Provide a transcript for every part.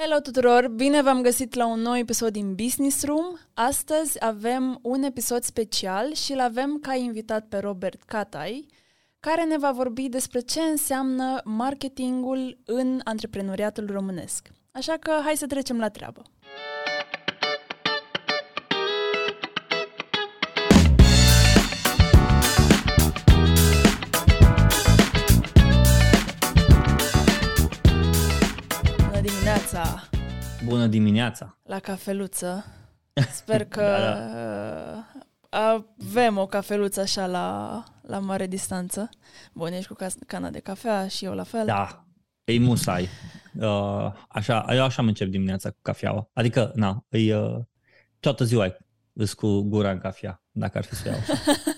Hello tuturor! Bine v-am găsit la un nou episod din Business Room. Astăzi avem un episod special și îl avem ca invitat pe Robert Catai, care ne va vorbi despre ce înseamnă marketingul în antreprenoriatul românesc. Așa că hai să trecem la treabă. Dimineața! Bună dimineața! La cafeluță. Sper că da, da. avem o cafeluță așa la, la mare distanță. Bun, ești cu cana de cafea și eu la fel. Da, e musai. Uh, așa, eu așa am încep dimineața cu cafeaua. Adică, na, e, uh, toată ziua îs cu gura în cafea, dacă ar fi să iau așa.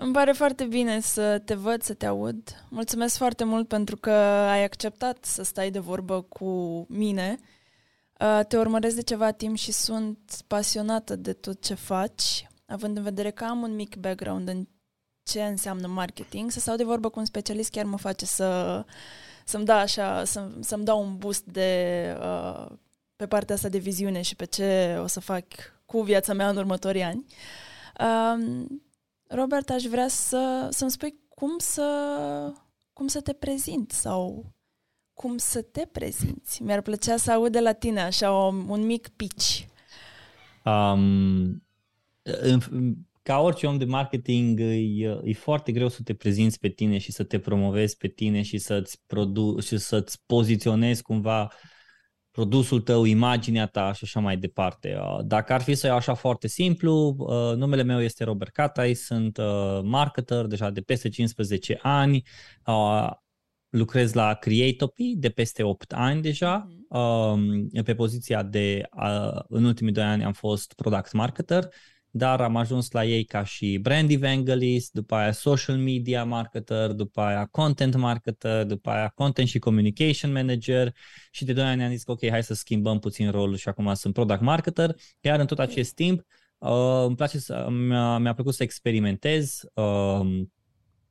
Îmi pare foarte bine să te văd, să te aud. Mulțumesc foarte mult pentru că ai acceptat să stai de vorbă cu mine. Uh, te urmăresc de ceva timp și sunt pasionată de tot ce faci, având în vedere că am un mic background în ce înseamnă marketing. Să stau de vorbă cu un specialist chiar mă face să, să-mi, da așa, să, să-mi dau un boost de, uh, pe partea asta de viziune și pe ce o să fac cu viața mea în următorii ani. Uh, Robert, aș vrea să, să-mi spui cum să, cum să te prezint sau cum să te prezinți. Mi-ar plăcea să aud de la tine așa o, un mic pitch. Um, ca orice om de marketing, e, e foarte greu să te prezinți pe tine și să te promovezi pe tine și să-ți, produ- și să-ți poziționezi cumva produsul tău, imaginea ta și așa mai departe. Uh, dacă ar fi să iau așa foarte simplu, uh, numele meu este Robert Catai, sunt uh, marketer deja de peste 15 ani, lucrez la Creatopy de peste 8 ani deja, mm-hmm. pe poziția de, în ultimii 2 ani am fost product marketer, dar am ajuns la ei ca și brand evangelist, după aia social media marketer, după aia content marketer, după aia content și communication manager. Și de 2 ani am zis că ok, hai să schimbăm puțin rolul și acum sunt product marketer, iar în tot acest timp uh, îmi place să, mi-a, mi-a plăcut să experimentez uh,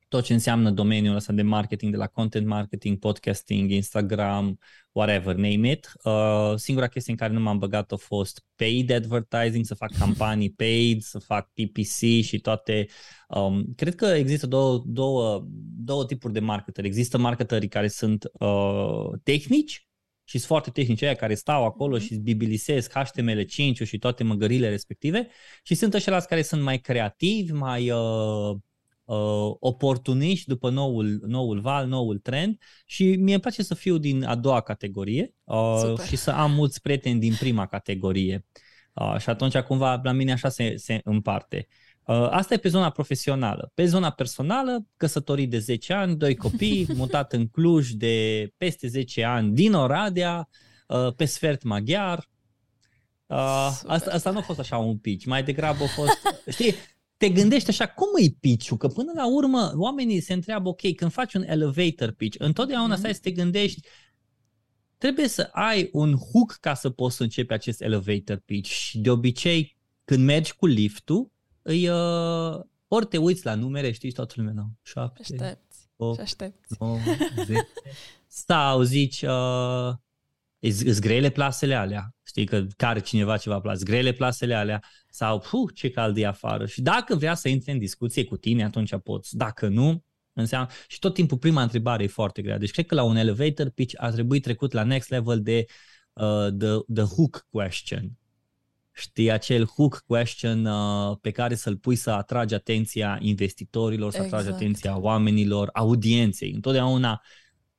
tot ce înseamnă domeniul ăsta de marketing, de la content marketing, podcasting, Instagram, whatever, name it. Uh, singura chestie în care nu m-am băgat a fost paid advertising, să fac campanii paid, să fac PPC și toate. Um, cred că există două, două, două tipuri de marketeri. Există marketeri care sunt uh, tehnici și sunt foarte tehnici, aia care stau acolo mm-hmm. și bibilisesc HTML5 și toate măgările respective și sunt ăștia care sunt mai creativi, mai uh, uh, oportuniști după noul, noul val, noul trend și mie îmi place să fiu din a doua categorie uh, și să am mulți prieteni din prima categorie. Uh, și atunci cumva la mine așa se, se împarte. Uh, asta e pe zona profesională. Pe zona personală, căsătorit de 10 ani, doi copii, mutat în Cluj de peste 10 ani din Oradea, uh, pe sfert maghiar, Uh, asta, asta nu a fost așa un pitch, mai degrabă a fost, știi, te gândești așa, cum e pitch Că până la urmă oamenii se întreabă, ok, când faci un elevator pitch, întotdeauna mm-hmm. stai să te gândești, trebuie să ai un hook ca să poți să începi acest elevator pitch și de obicei când mergi cu liftul, îi, uh, ori te uiți la numere, știi, toată lumea, no, 7, aștepți, 8, aștepți. 9, 10, sau zici, uh, îți grele plasele alea, știi că care cineva ceva plas, grele plasele alea? Sau puh, ce cald e afară. Și dacă vrea să intre în discuție cu tine, atunci poți, dacă nu, înseamnă, și tot timpul prima întrebare e foarte grea, deci cred că la un elevator pitch ar trebui trecut la next level de uh, the, the hook question, știi, acel hook question uh, pe care să-l pui să atragi atenția investitorilor, să exact. atragi atenția oamenilor, audienței. Întotdeauna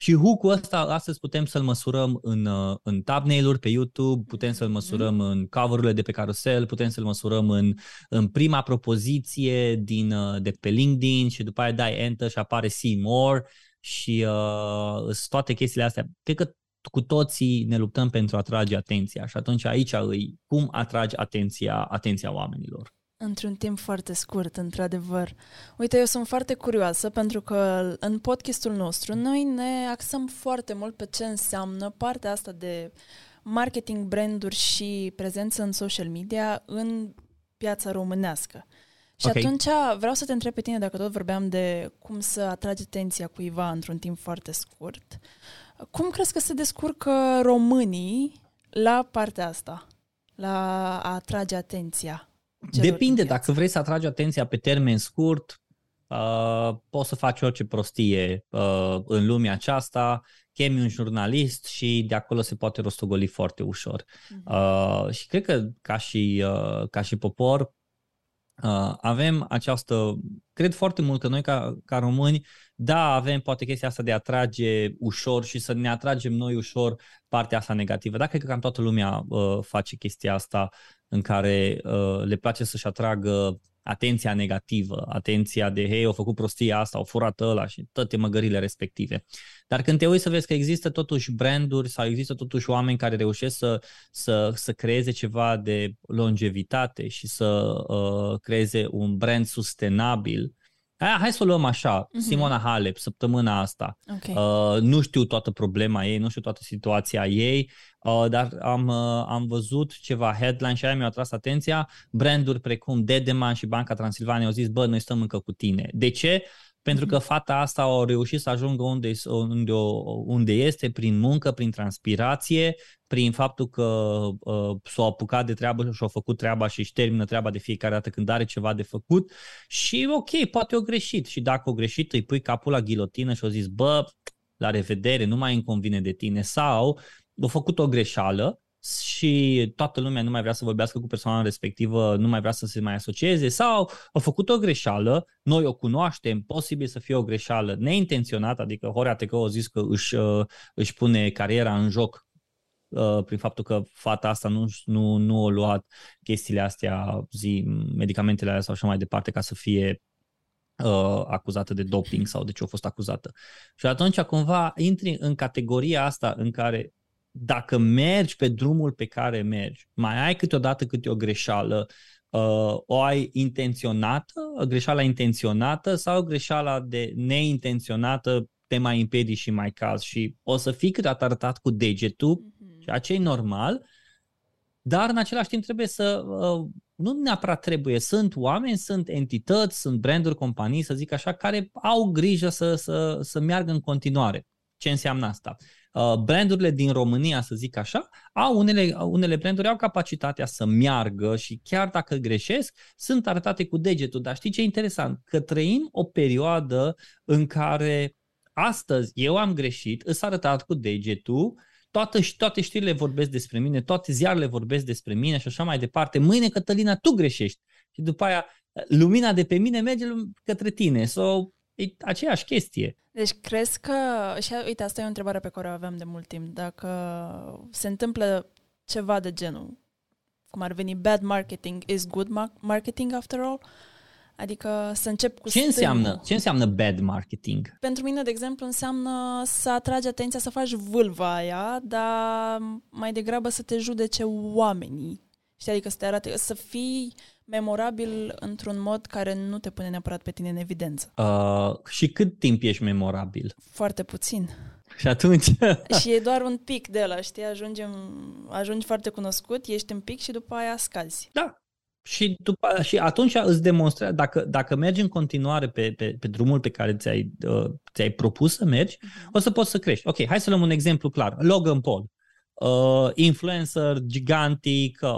și hook-ul ăsta astăzi putem să-l măsurăm în, uh, în thumbnail-uri pe YouTube, putem să-l măsurăm mm. în cover-urile de pe carousel, putem să-l măsurăm în, în prima propoziție din, uh, de pe LinkedIn și după aia dai enter și apare see more și uh, toate chestiile astea. Cred că cu toții ne luptăm pentru a atrage atenția și atunci aici îi cum atragi atenția, atenția oamenilor. Într-un timp foarte scurt, într-adevăr. Uite, eu sunt foarte curioasă pentru că în podcastul nostru noi ne axăm foarte mult pe ce înseamnă partea asta de marketing, branduri și prezență în social media în piața românească. Și okay. atunci vreau să te întreb pe tine, dacă tot vorbeam de cum să atragi atenția cuiva într-un timp foarte scurt, Cum crezi că se descurcă românii la partea asta? La a atrage atenția? Depinde, dacă vrei să atragi atenția pe termen scurt, uh, poți să faci orice prostie uh, în lumea aceasta, chemi un jurnalist și de acolo se poate rostogoli foarte ușor. Uh-huh. Uh, și cred că ca și, uh, ca și popor uh, avem această, cred foarte mult că noi ca, ca români, da, avem poate chestia asta de a atrage ușor și să ne atragem noi ușor partea asta negativă. Da, cred că cam toată lumea uh, face chestia asta în care uh, le place să-și atragă atenția negativă, atenția de, hei, au făcut prostia asta, au furat ăla și toate măgările respective. Dar când te uiți să vezi că există totuși branduri sau există totuși oameni care reușesc să, să, să creeze ceva de longevitate și să uh, creeze un brand sustenabil, Hai, hai să o luăm așa, uh-huh. Simona Halep, săptămâna asta. Okay. Uh, nu știu toată problema ei, nu știu toată situația ei, uh, dar am, uh, am văzut ceva headline și aia mi-a atras atenția. Branduri precum Dedeman și Banca Transilvania au zis, bă, noi stăm încă cu tine. De ce? Pentru că fata asta a reușit să ajungă unde, unde, unde este, prin muncă, prin transpirație, prin faptul că uh, s-a apucat de treabă și a făcut treaba și își termină treaba de fiecare dată când are ceva de făcut. Și ok, poate o greșit. Și dacă o greșit îi pui capul la ghilotină și o zis, bă, la revedere, nu mai îmi convine de tine. Sau a făcut o greșeală și toată lumea nu mai vrea să vorbească cu persoana respectivă, nu mai vrea să se mai asocieze sau a făcut o greșeală, noi o cunoaștem, posibil să fie o greșeală neintenționată, adică Horea Tecă a zis că își, uh, își pune cariera în joc uh, prin faptul că fata asta nu, nu, nu a luat chestiile astea, zi, medicamentele astea sau așa mai departe ca să fie uh, acuzată de doping sau de ce a fost acuzată. Și atunci cumva intri în categoria asta în care dacă mergi pe drumul pe care mergi, mai ai câteodată câte o greșeală, uh, o ai intenționată, greșeala intenționată sau greșeala de neintenționată te mai impedi și mai caz și o să fii câteodată arătat cu degetul, mm-hmm. ceea ce e normal, dar în același timp trebuie să, uh, nu neapărat trebuie, sunt oameni, sunt entități, sunt branduri, companii, să zic așa, care au grijă să, să, să meargă în continuare. Ce înseamnă asta? Uh, brandurile din România, să zic așa, au unele, unele branduri au capacitatea să meargă și chiar dacă greșesc, sunt arătate cu degetul. Dar știi ce e interesant? Că trăim o perioadă în care astăzi eu am greșit, îs arătat cu degetul, toate, toate știrile vorbesc despre mine, toate ziarele vorbesc despre mine și așa mai departe. Mâine, Cătălina, tu greșești. Și după aia, lumina de pe mine merge către tine. So, e aceeași chestie. Deci crezi că, și uite, asta e o întrebare pe care o aveam de mult timp, dacă se întâmplă ceva de genul, cum ar veni bad marketing is good marketing after all, Adică să încep cu ce înseamnă, ce înseamnă bad marketing? Pentru mine, de exemplu, înseamnă să atragi atenția, să faci vâlva aia, dar mai degrabă să te judece oamenii. Știi, adică să te arate, să fii memorabil într-un mod care nu te pune neapărat pe tine în evidență. Uh, și cât timp ești memorabil? Foarte puțin. Și atunci? și e doar un pic de la, știi? Ajungem, ajungi foarte cunoscut, ești în pic și după aia scazi. Da. Și, după, și atunci îți demonstrează, dacă, dacă mergi în continuare pe, pe, pe drumul pe care ți-ai, uh, ți-ai propus să mergi, uh-huh. o să poți să crești. Ok, hai să luăm un exemplu clar. Logan Paul uh, influencer gigantic, uh,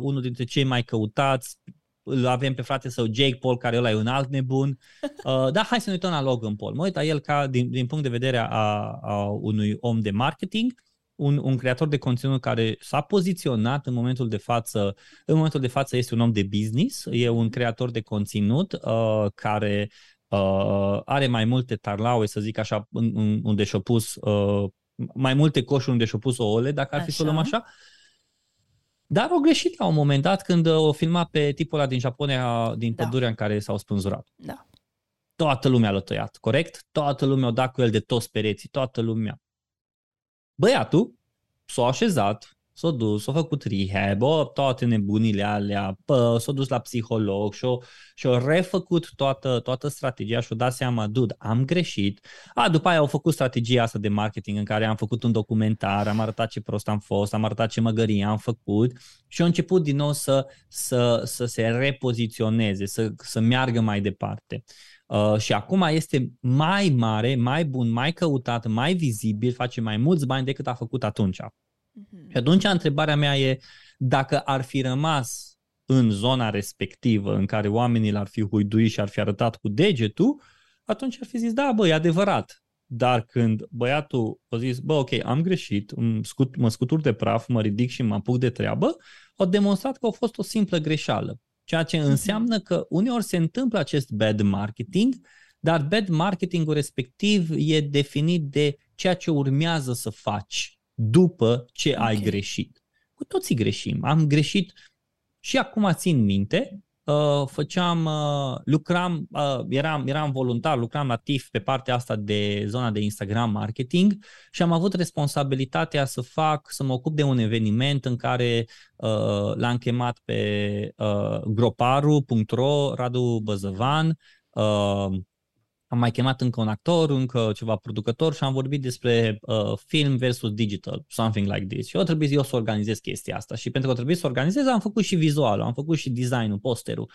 unul dintre cei mai căutați, îl avem pe frate său Jake Paul, care ăla e un alt nebun. Uh, dar hai să ne uităm la Logan Paul. Mă uit la el ca, din, din punct de vedere a, a unui om de marketing, un, un creator de conținut care s-a poziționat în momentul de față, în momentul de față este un om de business, e un creator de conținut uh, care uh, are mai multe tarlaue, să zic așa, unde și-a pus uh, mai multe coșuri unde și-au pus ouăle, dacă ar fi așa. să o luăm așa. Dar au greșit la un moment dat când o filma pe tipul ăla din Japonia, din da. pădurea în care s-au spânzurat. Da. Toată lumea l-a tăiat, corect? Toată lumea a dat cu el de toți pereții, toată lumea. Băiatul s-a așezat, s-a dus, s-a făcut rehab, o, toate nebunile alea, pă, s-a dus la psiholog și-a, și-a refăcut toată, toată strategia și-a dat seama, dude, am greșit. A, după aia au făcut strategia asta de marketing în care am făcut un documentar, am arătat ce prost am fost, am arătat ce măgărie am făcut și a început din nou să, să, să se repoziționeze, să, să meargă mai departe. Uh, și acum este mai mare, mai bun, mai căutat, mai vizibil, face mai mulți bani decât a făcut atunci. Uh-huh. Și atunci întrebarea mea e dacă ar fi rămas în zona respectivă în care oamenii l-ar fi huiduit și ar fi arătat cu degetul, atunci ar fi zis, da, bă, e adevărat. Dar când băiatul a zis, bă, ok, am greșit, scut, mă scutur de praf, mă ridic și mă apuc de treabă, au demonstrat că a fost o simplă greșeală. Ceea ce mhm. înseamnă că uneori se întâmplă acest bad marketing, dar bad marketingul respectiv e definit de ceea ce urmează să faci după ce okay. ai greșit. Cu toții greșim. Am greșit și acum țin minte uh, făceam, uh, lucram, uh, eram, eram voluntar, lucram la TIF pe partea asta de zona de Instagram marketing și am avut responsabilitatea să fac, să mă ocup de un eveniment în care uh, l-am chemat pe uh, groparu.ro, Radu Băzăvan, uh, am mai chemat încă un actor, încă ceva producător și am vorbit despre uh, film versus digital, something like this. Și eu trebuie eu să organizez chestia asta și pentru că trebuie să organizez am făcut și vizualul, am făcut și designul, posterul.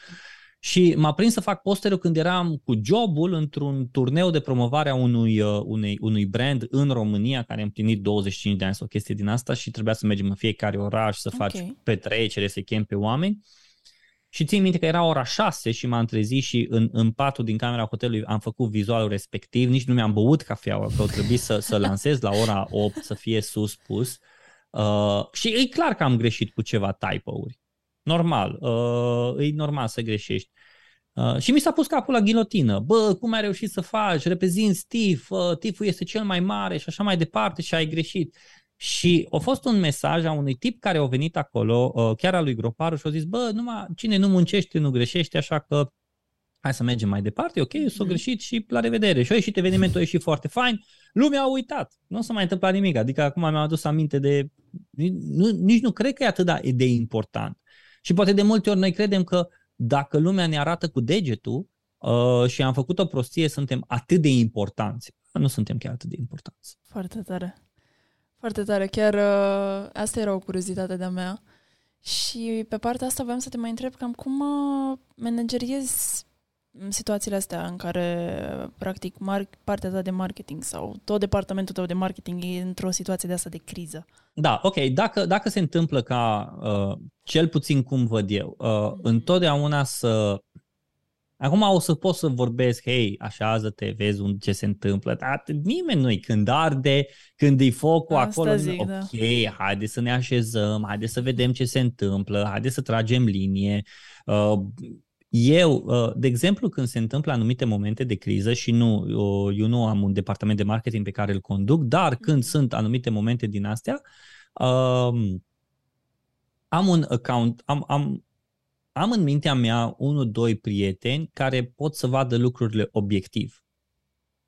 Și m-a prins să fac posterul când eram cu jobul într-un turneu de promovare a unui, uh, unui, unui brand în România care a împlinit 25 de ani sau o chestie din asta și trebuia să mergem în fiecare oraș să okay. faci petrecere, să chem pe oameni. Și țin minte că era ora 6 și m-am trezit și în, în patul din camera hotelului am făcut vizualul respectiv, nici nu mi-am băut cafeaua, că o trebuie să, să lansez la ora 8, să fie sus pus. Uh, și e clar că am greșit cu ceva typo-uri. Normal, uh, e normal să greșești. Uh, și mi s-a pus capul la ghilotină. Bă, cum ai reușit să faci? Reprezinți TIF, uh, TIF-ul este cel mai mare și așa mai departe și ai greșit. Și a fost un mesaj a unui tip care a venit acolo, uh, chiar al lui Groparu, și a zis, bă, numai cine nu muncește, nu greșește, așa că hai să mergem mai departe, ok, s-a mm. greșit și la revedere. Și a ieșit evenimentul, a ieșit foarte fain, lumea a uitat, nu s-a mai întâmplat nimic, adică acum mi-am adus aminte de, nu, nici nu cred că e atât de important. Și poate de multe ori noi credem că dacă lumea ne arată cu degetul uh, și am făcut o prostie, suntem atât de importanți. Nu suntem chiar atât de importanți. Foarte tare. Foarte tare, chiar uh, asta era o curiozitate de-a mea. Și pe partea asta voiam să te mai întreb cam cum uh, manageriezi situațiile astea în care, practic, mar- partea ta de marketing sau tot departamentul tău de marketing e într-o situație de asta de criză. Da, ok. Dacă, dacă se întâmplă ca, uh, cel puțin cum văd eu, uh, mm-hmm. întotdeauna să Acum o să pot să vorbesc, hei, așează-te, vezi un, ce se întâmplă, dar nimeni nu-i când arde, când e focul Asta acolo, zic, ok, da. haide să ne așezăm, haide să vedem ce se întâmplă, haide să tragem linie. Uh, eu, uh, de exemplu, când se întâmplă anumite momente de criză și nu, eu nu am un departament de marketing pe care îl conduc, dar când mm-hmm. sunt anumite momente din astea, um, am un account, am, am, am în mintea mea unul, doi prieteni care pot să vadă lucrurile obiectiv.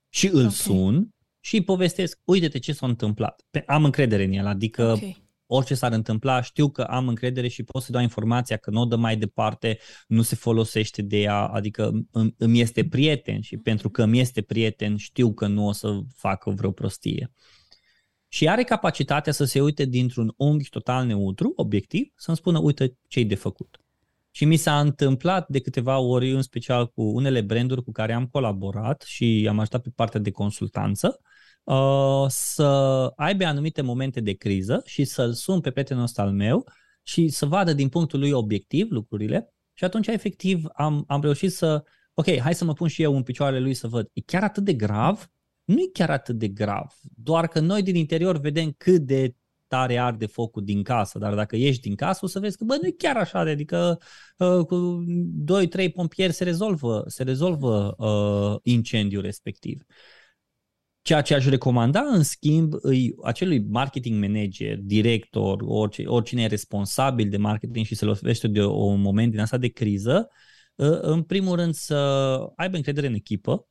Și îl okay. sun și îi povestesc, uite-te ce s-a întâmplat. Am încredere în el, adică okay. orice s-ar întâmpla, știu că am încredere și pot să dau informația că nu o dă mai departe, nu se folosește de ea, adică îmi este prieten și pentru că îmi este prieten știu că nu o să facă vreo prostie. Și are capacitatea să se uite dintr-un unghi total neutru, obiectiv, să-mi spună, uite ce-i de făcut. Și mi s-a întâmplat de câteva ori, în special cu unele branduri cu care am colaborat și am ajutat pe partea de consultanță, uh, să aibă anumite momente de criză și să-l sun pe prietenul ăsta al meu și să vadă din punctul lui obiectiv lucrurile. Și atunci efectiv am, am reușit să, ok, hai să mă pun și eu în picioarele lui să văd, e chiar atât de grav? Nu e chiar atât de grav, doar că noi din interior vedem cât de tare arde focul din casă, dar dacă ieși din casă o să vezi că bă, nu e chiar așa, adică uh, cu 2-3 pompieri se rezolvă, se rezolvă uh, incendiul respectiv. Ceea ce aș recomanda, în schimb, îi, acelui marketing manager, director, orice, oricine e responsabil de marketing și se lovește de un moment din asta de criză, uh, în primul rând să aibă încredere în echipă,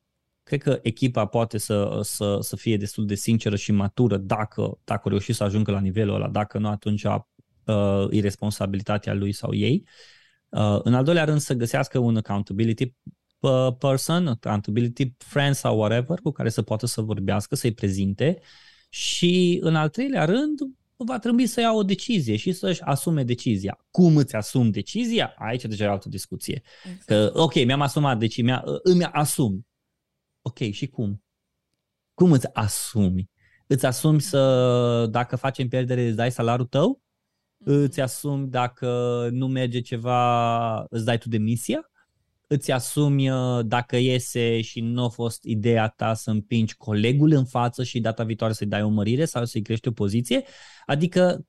Cred că echipa poate să, să, să fie destul de sinceră și matură dacă, dacă reuși să ajungă la nivelul ăla, dacă nu atunci uh, e responsabilitatea lui sau ei. Uh, în al doilea rând să găsească un accountability person, accountability friend sau whatever cu care să poată să vorbească, să-i prezinte și în al treilea rând va trebui să ia o decizie și să-și asume decizia. Cum îți asumi decizia? Aici deja e altă discuție. Exact. Că, ok, mi-am asumat decizia, îmi asum ok, și cum? Cum îți asumi? Îți asumi să, dacă facem pierdere, îți dai salariul tău? Mm-hmm. Îți asumi dacă nu merge ceva, îți dai tu demisia? Îți asumi uh, dacă iese și nu a fost ideea ta să împingi colegul în față și data viitoare să-i dai o mărire sau să-i crești o poziție? Adică,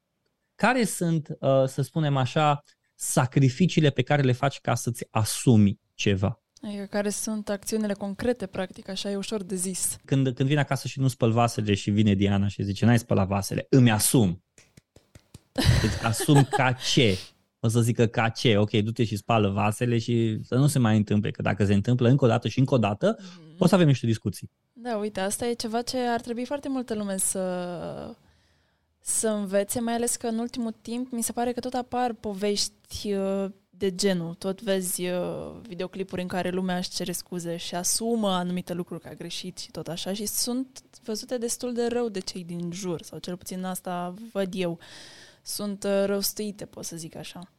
care sunt, uh, să spunem așa, sacrificiile pe care le faci ca să-ți asumi ceva? Adică care sunt acțiunile concrete, practic, așa e ușor de zis. Când, când vin acasă și nu spăl vasele și vine Diana și zice, n-ai spălat vasele, îmi asum. Îți asum ca ce? O să zică ca ce? Ok, du-te și spală vasele și să nu se mai întâmple, că dacă se întâmplă încă o dată și încă o dată, mm-hmm. o să avem niște discuții. Da, uite, asta e ceva ce ar trebui foarte multă lume să, să învețe, mai ales că în ultimul timp mi se pare că tot apar povești uh, de genul. Tot vezi uh, videoclipuri în care lumea își cere scuze și asumă anumite lucruri că a greșit și tot așa și sunt văzute destul de rău de cei din jur, sau cel puțin asta văd eu. Sunt uh, răustuite, pot să zic așa.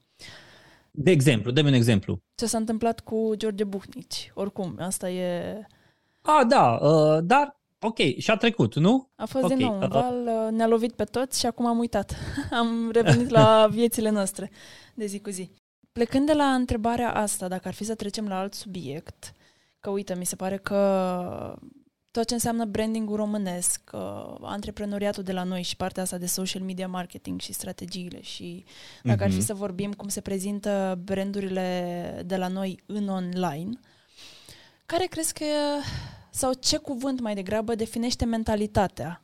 De exemplu, dă un exemplu. Ce s-a întâmplat cu George Buhnici. Oricum, asta e... A, da, uh, dar ok, și-a trecut, nu? A fost okay. din nou un val, uh, ne-a lovit pe toți și acum am uitat. am revenit la viețile noastre de zi cu zi. Plecând de la întrebarea asta, dacă ar fi să trecem la alt subiect, că uite, mi se pare că tot ce înseamnă brandingul românesc, uh, antreprenoriatul de la noi și partea asta de social media marketing și strategiile și dacă mm-hmm. ar fi mhm. să vorbim cum se prezintă brandurile de la noi în online, care crezi că sau ce cuvânt mai degrabă definește mentalitatea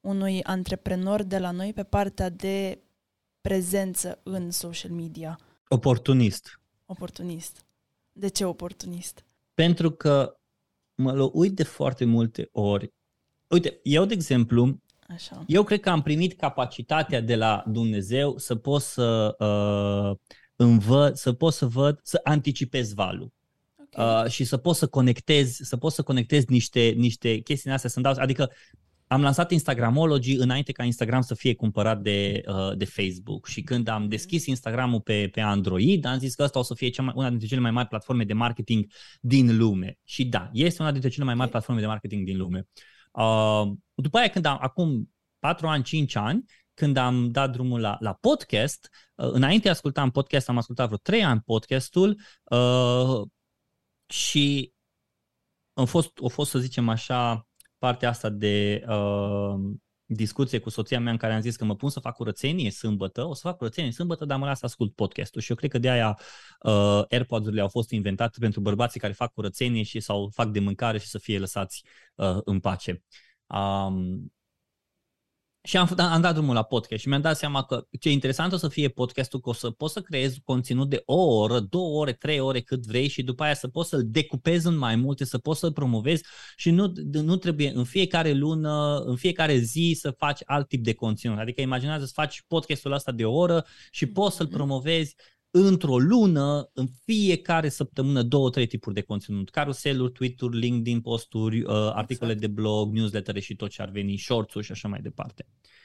unui antreprenor de la noi pe partea de prezență în social media? Oportunist. Oportunist. De ce oportunist? Pentru că mă uit de foarte multe ori. Uite, eu, de exemplu, Așa. eu cred că am primit capacitatea de la Dumnezeu să pot să uh, învăț, să pot să văd, să anticipez valul. Okay. Uh, și să pot să conectez, să pot să conectez niște, niște chestii astea, să dau, adică am lansat Instagramology înainte ca Instagram să fie cumpărat de, uh, de Facebook și când am deschis Instagramul pe, pe Android, am zis că asta o să fie cea mai, una dintre cele mai mari platforme de marketing din lume. Și da, este una dintre cele mai mari platforme de marketing din lume. Uh, după aia, când am, acum 4 ani, 5 ani, când am dat drumul la, la podcast, uh, înainte ascultam podcast, am ascultat vreo 3 ani podcastul uh, și a fost, a fost, să zicem așa, partea asta de uh, discuție cu soția mea în care am zis că mă pun să fac curățenie sâmbătă, o să fac curățenie sâmbătă, dar mă las să ascult podcastul și eu cred că de aia uh, AirPods-urile au fost inventate pentru bărbații care fac curățenie și sau fac de mâncare și să fie lăsați uh, în pace. Um, și am, am dat drumul la podcast și mi-am dat seama că ce interesant o să fie podcastul, că o să poți să creezi conținut de o oră, două ore, trei ore cât vrei și după aia să poți să-l decupezi în mai multe, să poți să-l promovezi și nu, nu trebuie în fiecare lună, în fiecare zi să faci alt tip de conținut. Adică imaginează să faci podcastul ăsta de o oră și poți să-l promovezi într-o lună, în fiecare săptămână, două, trei tipuri de conținut. Caruseluri, tweet-uri, LinkedIn posturi, uh, articole exact. de blog, newsletter și tot ce ar veni, shorts-uri și așa mai departe. Uh,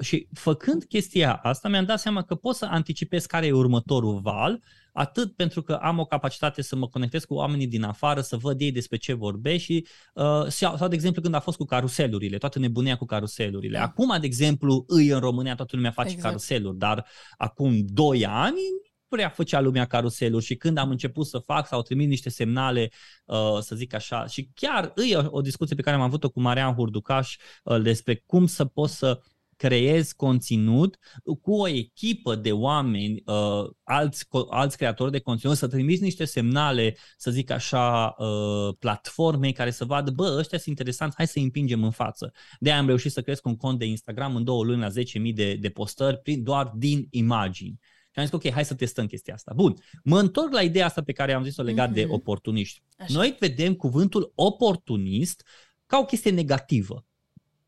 și făcând chestia asta, mi-am dat seama că pot să anticipez care e următorul val, atât pentru că am o capacitate să mă conectez cu oamenii din afară, să văd ei despre ce vorbești și uh, sau, sau, de exemplu, când a fost cu caruselurile, toată nebunia cu caruselurile. Da. Acum, de exemplu, îi în România toată lumea face exact. caruseluri, dar acum 2 ani prea făcea lumea caruseluri și când am început să fac, s-au trimis niște semnale, uh, să zic așa, și chiar îi o, o discuție pe care am avut-o cu Marian Hurducaș uh, despre cum să poți să creezi conținut cu o echipă de oameni, uh, alți, alți creatori de conținut, să trimiți niște semnale, să zic așa, uh, platforme care să vadă, bă, ăștia sunt interesanți, hai să îi împingem în față. De aia am reușit să cresc un cont de Instagram în două luni la 10.000 de, de postări prin, doar din imagini. Și am zis, ok, hai să testăm chestia asta. Bun, mă întorc la ideea asta pe care am zis-o legat mm-hmm. de mhm. oportuniști. Așa. Noi vedem cuvântul oportunist ca o chestie negativă.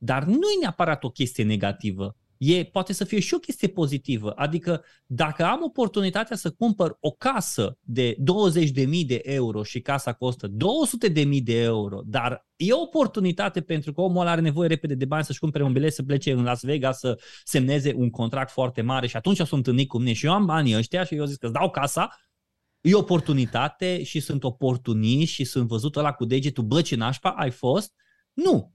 Dar nu e neapărat o chestie negativă. E, poate să fie și o chestie pozitivă. Adică dacă am oportunitatea să cumpăr o casă de 20.000 de euro și casa costă 200.000 de euro, dar e o oportunitate pentru că omul are nevoie repede de bani să-și cumpere un bilet să plece în Las Vegas să semneze un contract foarte mare și atunci o să întâlnit cu mine și eu am banii ăștia și eu zic că îți dau casa, e oportunitate și sunt oportuniști și sunt văzut ăla cu degetul, bă, ce nașpa ai fost? Nu.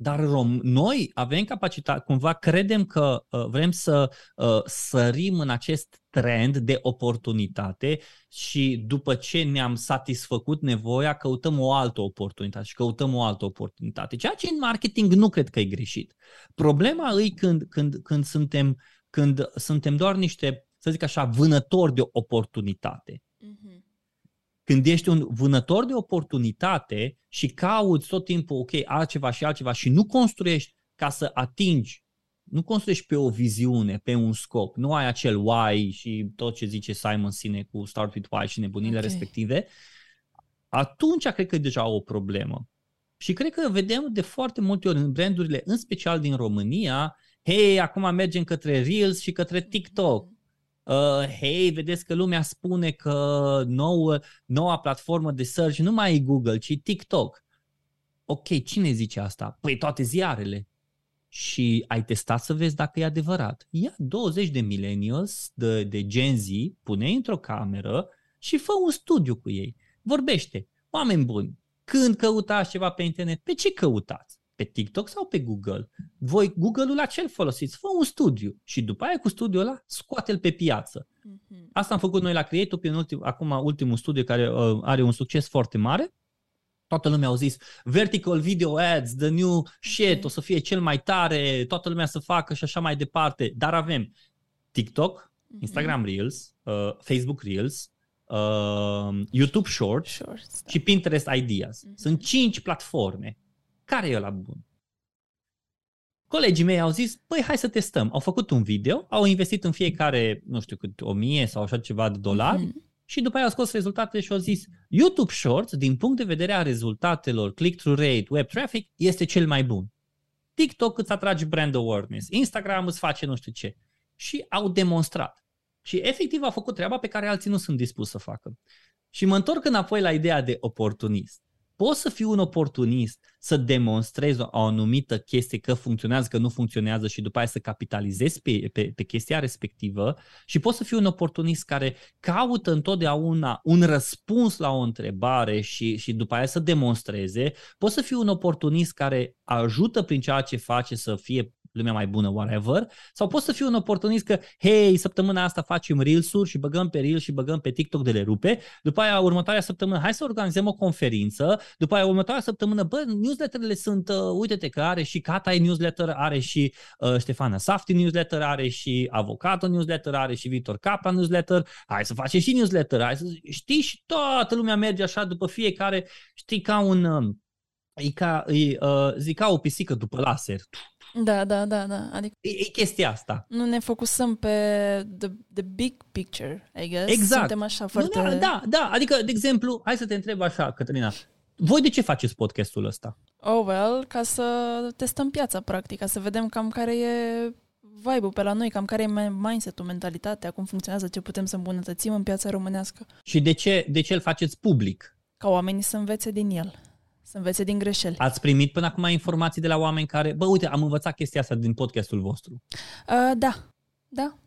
Dar rom- noi avem capacitate, cumva credem că uh, vrem să uh, sărim în acest trend de oportunitate și după ce ne-am satisfăcut nevoia, căutăm o altă oportunitate și căutăm o altă oportunitate. Ceea ce în marketing nu cred că e greșit. Problema e când, când, când, suntem, când suntem doar niște, să zic așa, vânători de oportunitate. Mm-hmm când ești un vânător de oportunitate și cauți tot timpul, ok, altceva și altceva și nu construiești ca să atingi, nu construiești pe o viziune, pe un scop, nu ai acel why și tot ce zice Simon Sinek cu Start with Why și nebunile okay. respective, atunci cred că e deja o problemă. Și cred că vedem de foarte multe ori în brandurile, în special din România, hei, acum mergem către Reels și către TikTok uh, hei, vedeți că lumea spune că nouă, noua platformă de search nu mai e Google, ci TikTok. Ok, cine zice asta? Păi toate ziarele. Și ai testat să vezi dacă e adevărat. Ia 20 de millennials, de, de Gen Z, pune într-o cameră și fă un studiu cu ei. Vorbește. Oameni buni, când căutați ceva pe internet, pe ce căutați? Pe TikTok sau pe Google? Voi Google-ul la ce folosiți? Fă un studiu și după aia cu studiul ăla scoate-l pe piață. Mm-hmm. Asta am făcut noi la Creative, în ultim, acum ultimul studiu care uh, are un succes foarte mare. Toată lumea au zis vertical video ads, the new shit, okay. o să fie cel mai tare, toată lumea să facă și așa mai departe. Dar avem TikTok, mm-hmm. Instagram Reels, uh, Facebook Reels, uh, YouTube Shorts, Shorts da. și Pinterest Ideas. Mm-hmm. Sunt cinci platforme care e la bun? Colegii mei au zis, păi hai să testăm. Au făcut un video, au investit în fiecare, nu știu cât, o mie sau așa ceva de dolari mm-hmm. și după aia au scos rezultatele și au zis, YouTube Shorts, din punct de vedere a rezultatelor, click-through rate, web traffic, este cel mai bun. TikTok îți atrage brand awareness, Instagram îți face nu știu ce. Și au demonstrat. Și efectiv au făcut treaba pe care alții nu sunt dispuși să facă. Și mă întorc înapoi la ideea de oportunist poți să fii un oportunist, să demonstrezi o anumită chestie că funcționează, că nu funcționează și după aia să capitalizezi pe, pe, pe chestia respectivă și poți să fii un oportunist care caută întotdeauna un răspuns la o întrebare și, și după aia să demonstreze. Poți să fii un oportunist care ajută prin ceea ce face să fie lumea mai bună, whatever, sau poți să fii un oportunist că, hei, săptămâna asta facem Reels-uri și băgăm pe Reels și băgăm pe TikTok de le rupe, după aia următoarea săptămână, hai să organizăm o conferință, după aia următoarea săptămână, bă, newsletterele sunt, uh, uite-te că are și Cata e newsletter, are și uh, Ștefana Safti newsletter, are și Avocato newsletter, are și Vitor Capra newsletter, hai să facem și newsletter, hai să, știi, și toată lumea merge așa după fiecare, știi, ca un, uh, e ca, e, uh, zic, ca o pisică după laser. Da, da, da, da. Adică e, e chestia asta. Nu ne focusăm pe the, the big picture, I guess. Exact. Suntem așa foarte... Da, da, da. Adică, de exemplu, hai să te întreb așa, Cătălina. Voi de ce faceți podcastul ăsta? Oh, well, ca să testăm piața, practic, ca să vedem cam care e vibe-ul pe la noi, cam care e mindset-ul, mentalitatea, cum funcționează, ce putem să îmbunătățim în piața românească. Și de ce, de ce îl faceți public? Ca oamenii să învețe din el. Să învețe din greșeli. Ați primit până acum informații de la oameni care, bă, uite, am învățat chestia asta din podcastul vostru. Uh, da, da.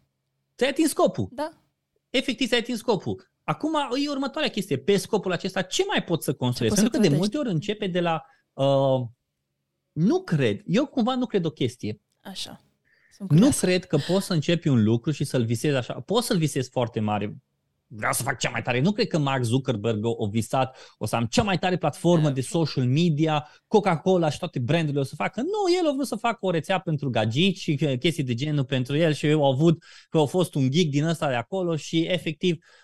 Ți-ai atins scopul. Da. Efectiv, ți-ai atins scopul. Acum e următoarea chestie. Pe scopul acesta, ce mai pot să construiesc? Pentru că de multe ori începe de la... Uh, nu cred. Eu cumva nu cred o chestie. Așa. Nu cred că poți să începi un lucru și să-l visezi așa. Poți să-l visezi foarte mare vreau să fac cea mai tare. Nu cred că Mark Zuckerberg a visat, o să am cea mai tare platformă de social media, Coca-Cola și toate brandurile o să facă. Nu, el a vrut să facă o rețea pentru gagici și chestii de genul pentru el și eu au avut că au fost un geek din ăsta de acolo și efectiv Uh,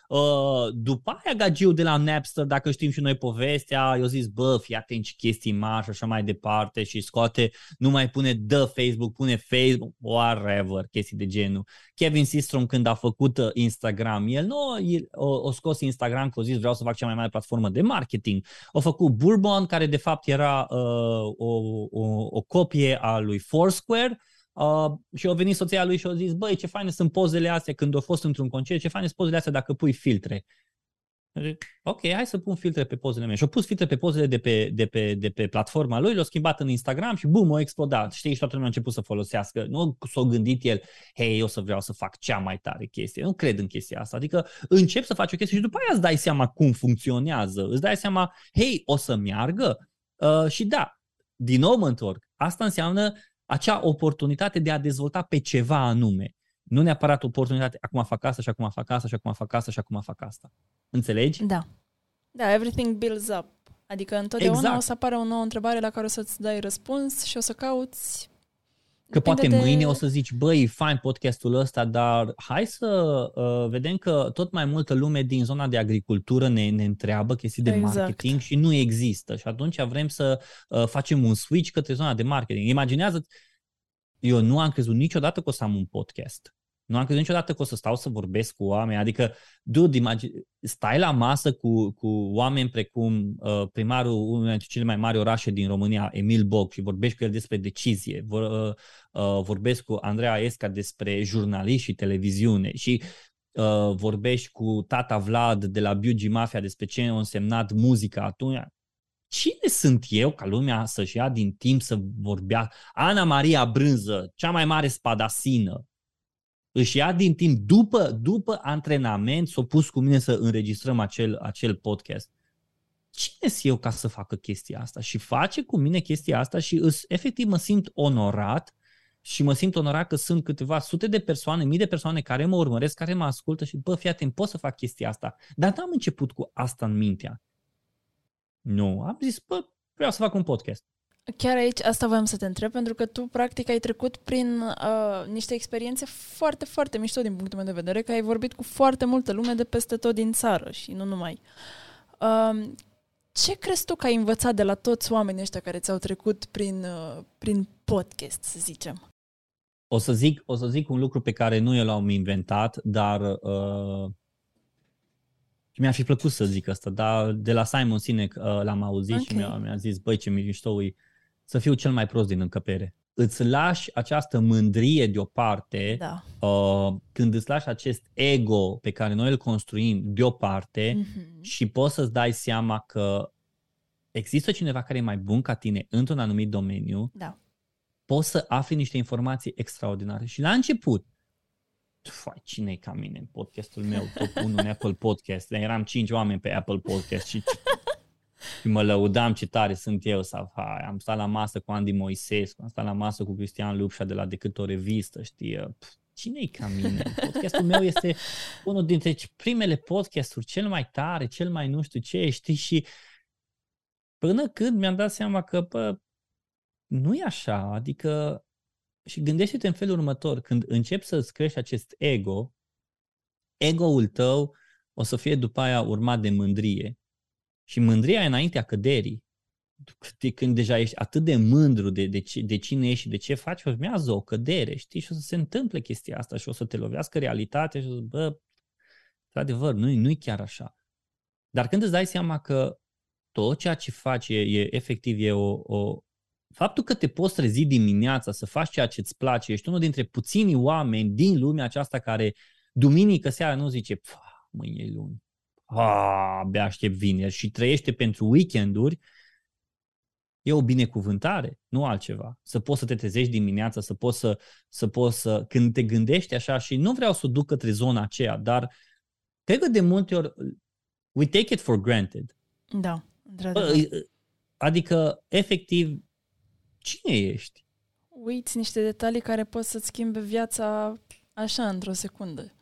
după aia gagiu de la Napster, dacă știm și noi povestea, eu zis, bă, fii atent ce chestii mari și așa mai departe și scoate, nu mai pune the Facebook, pune Facebook, whatever, chestii de genul. Kevin Systrom când a făcut uh, Instagram, el nu o, o scos Instagram că a zis vreau să fac cea mai mare platformă de marketing. O făcut Bourbon, care de fapt era uh, o, o, o copie a lui Foursquare, Uh, și a venit soția lui și a zis, băi, ce faine sunt pozele astea când au fost într-un concert, ce faine sunt pozele astea dacă pui filtre. Ok, hai să pun filtre pe pozele mele. Și au pus filtre pe pozele de pe, de pe, de pe platforma lui, le-au schimbat în Instagram și bum, au explodat. Știi, și toată lumea a început să folosească. Nu s-a gândit el, hei, eu să vreau să fac cea mai tare chestie. Nu cred în chestia asta. Adică încep să faci o chestie și după aia îți dai seama cum funcționează. Îți dai seama, hei, o să meargă? Uh, și da, din nou mă întorc. Asta înseamnă acea oportunitate de a dezvolta pe ceva anume. Nu neapărat oportunitate, acum fac asta și acum fac asta și acum fac asta și acum fac asta. Înțelegi? Da. Da, everything builds up. Adică întotdeauna exact. o să apară o nouă întrebare la care o să-ți dai răspuns și o să cauți Că poate de... mâine o să zici, băi, fain podcastul ăsta, dar hai să uh, vedem că tot mai multă lume din zona de agricultură ne, ne întreabă chestii de exact. marketing și nu există. Și atunci vrem să uh, facem un switch către zona de marketing. Imaginează, eu nu am crezut niciodată că o să am un podcast. Nu am crezut niciodată că o să stau să vorbesc cu oameni. Adică, dude, imagine, stai la masă cu, cu oameni precum uh, primarul unul dintre cele mai mari orașe din România, Emil Boc, și vorbești cu el despre decizie. Vor, uh, uh, vorbesc cu Andreea Esca despre jurnaliști și televiziune. Și uh, vorbești cu tata Vlad de la Biugi Mafia despre ce a însemnat muzica atunci. Cine sunt eu ca lumea să-și ia din timp să vorbea? Ana Maria Brânză, cea mai mare spadasină, își ia din timp după, după antrenament, s-a pus cu mine să înregistrăm acel, acel podcast. Cine sunt eu ca să facă chestia asta? Și face cu mine chestia asta și îs, efectiv mă simt onorat și mă simt onorat că sunt câteva sute de persoane, mii de persoane care mă urmăresc, care mă ascultă și, bă, fii atent, pot să fac chestia asta. Dar n-am început cu asta în mintea. Nu, am zis, bă, vreau să fac un podcast. Chiar aici, asta voiam să te întreb, pentru că tu, practic, ai trecut prin uh, niște experiențe foarte, foarte mișto din punctul meu de vedere, că ai vorbit cu foarte multă lume de peste tot din țară și nu numai. Uh, ce crezi tu că ai învățat de la toți oamenii ăștia care ți-au trecut prin, uh, prin podcast, să zicem? O să, zic, o să zic un lucru pe care nu eu l-am inventat, dar uh, mi-ar fi plăcut să zic asta, dar de la Simon Sinek uh, l-am auzit okay. și mi-a, mi-a zis, băi, ce mișto e să fiu cel mai prost din încăpere. Îți lași această mândrie deoparte, da. uh, când îți lași acest ego pe care noi îl construim deoparte mm-hmm. și poți să-ți dai seama că există cineva care e mai bun ca tine într-un anumit domeniu, da. poți să afli niște informații extraordinare. Și la început, Fai, cine e ca mine în podcastul meu, top 1 în Apple Podcast. Eram 5 oameni pe Apple Podcast și și mă lăudam ce tare sunt eu. Sau, hai, am stat la masă cu Andy Moisescu, am stat la masă cu Cristian Lupșa de la Decât o revistă, știi? cine e ca mine? Podcastul meu este unul dintre primele podcasturi, cel mai tare, cel mai nu știu ce, știi? Și până când mi-am dat seama că, bă, nu e așa, adică și gândește-te în felul următor, când începi să-ți crești acest ego, ego-ul tău o să fie după aia urmat de mândrie. Și mândria e înaintea căderii. Când deja ești atât de mândru de, de, ce, de cine ești și de ce faci, urmează o cădere, știi? Și o să se întâmple chestia asta și o să te lovească realitatea și o să bă, într-adevăr, nu-i, nu-i chiar așa. Dar când îți dai seama că tot ceea ce faci e, e efectiv e o, o... Faptul că te poți trezi dimineața să faci ceea ce îți place, ești unul dintre puținii oameni din lumea aceasta care duminică seara nu zice, mâine e luni, a, abia aștept vineri și trăiește pentru weekenduri, e o binecuvântare, nu altceva. Să poți să te trezești dimineața, să poți să, să poți să, când te gândești așa și nu vreau să duc către zona aceea, dar cred că de multe ori we take it for granted. Da, Adică, efectiv, cine ești? Uiți niște detalii care pot să-ți schimbe viața așa într-o secundă.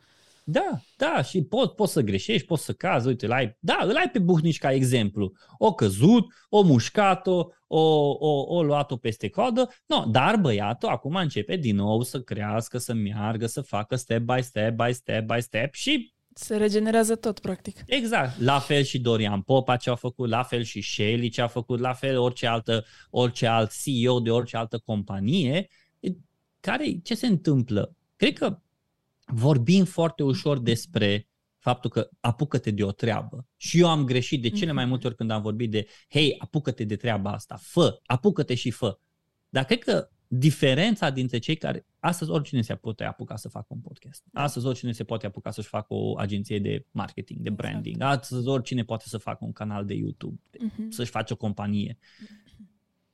Da, da, și poți pot să greșești, poți să cazi, uite, îl ai, da, îl ai pe Buhnici ca exemplu. O căzut, o mușcat-o, o, o, o luat-o peste coadă, no, dar băiatul acum începe din nou să crească, să meargă, să facă step by step by step by step și se regenerează tot, practic. Exact. La fel și Dorian Popa ce a făcut, la fel și Shelly ce a făcut, la fel orice, altă, orice alt CEO de orice altă companie. Care, ce se întâmplă? Cred că vorbim foarte ușor despre faptul că apucă-te de o treabă. Și eu am greșit de cele mai mhm. multe ori când am vorbit de, hei, apucă-te de treaba asta, fă, apucă-te și fă. Dar cred că diferența dintre cei care, astăzi oricine se poate apuca să facă un podcast, Da. astăzi oricine se poate apuca să-și facă o agenție de marketing, de Exact. branding, astăzi oricine poate să facă un canal de YouTube, Mhm. să-și face o companie.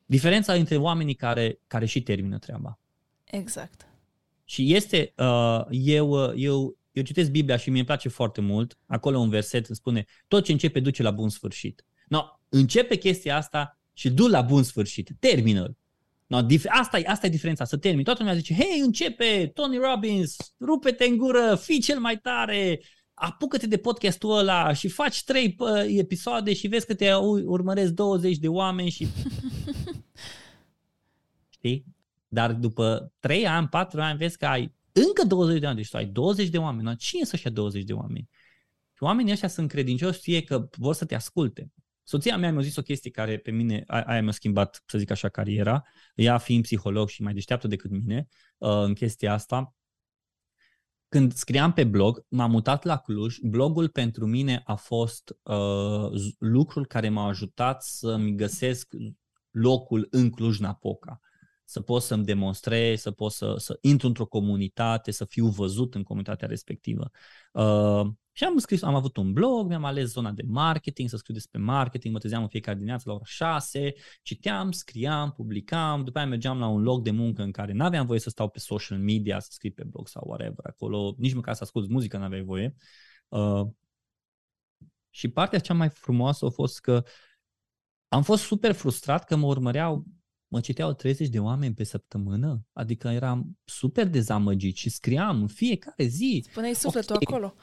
Diferența între oamenii care, care și termină treaba. Exact. Și este, uh, eu, uh, eu, eu citesc Biblia și mi-e place foarte mult, acolo un verset îmi spune, tot ce începe duce la bun sfârșit. No, începe chestia asta și du la bun sfârșit, termină No, dif- asta, e, asta e diferența, să termini. Toată lumea zice, hei, începe, Tony Robbins, rupe-te în gură, fii cel mai tare, apucă-te de podcastul ăla și faci trei pă, episoade și vezi că te u- urmăresc 20 de oameni și... Știi? Dar după 3 ani, 4 ani, vezi că ai încă 20 de oameni, deci tu ai 20 de oameni. No, cine sunt ăștia 20 de oameni? Și oamenii ăștia sunt credincioși, fie că vor să te asculte. Soția mea mi-a zis o chestie care pe mine, a- aia mi-a schimbat, să zic așa, cariera, ea fiind psiholog și mai deșteaptă decât mine uh, în chestia asta. Când scriam pe blog, m-am mutat la Cluj. Blogul pentru mine a fost uh, z- lucrul care m-a ajutat să-mi găsesc locul în Cluj-Napoca. Să pot să-mi demonstrez, să pot să, să intru într-o comunitate, să fiu văzut în comunitatea respectivă. Uh, și am scris, am avut un blog, mi-am ales zona de marketing, să scriu despre marketing, mă trezeam în fiecare dimineață la ora 6, citeam, scriam, publicam, după aia mergeam la un loc de muncă în care n-aveam voie să stau pe social media, să scriu pe blog sau whatever acolo, nici măcar să ascult muzică n-aveai voie. Uh, și partea cea mai frumoasă a fost că am fost super frustrat că mă urmăreau, mă citeau 30 de oameni pe săptămână, adică eram super dezamăgit și scriam în fiecare zi. Puneai sufletul Ok. acolo.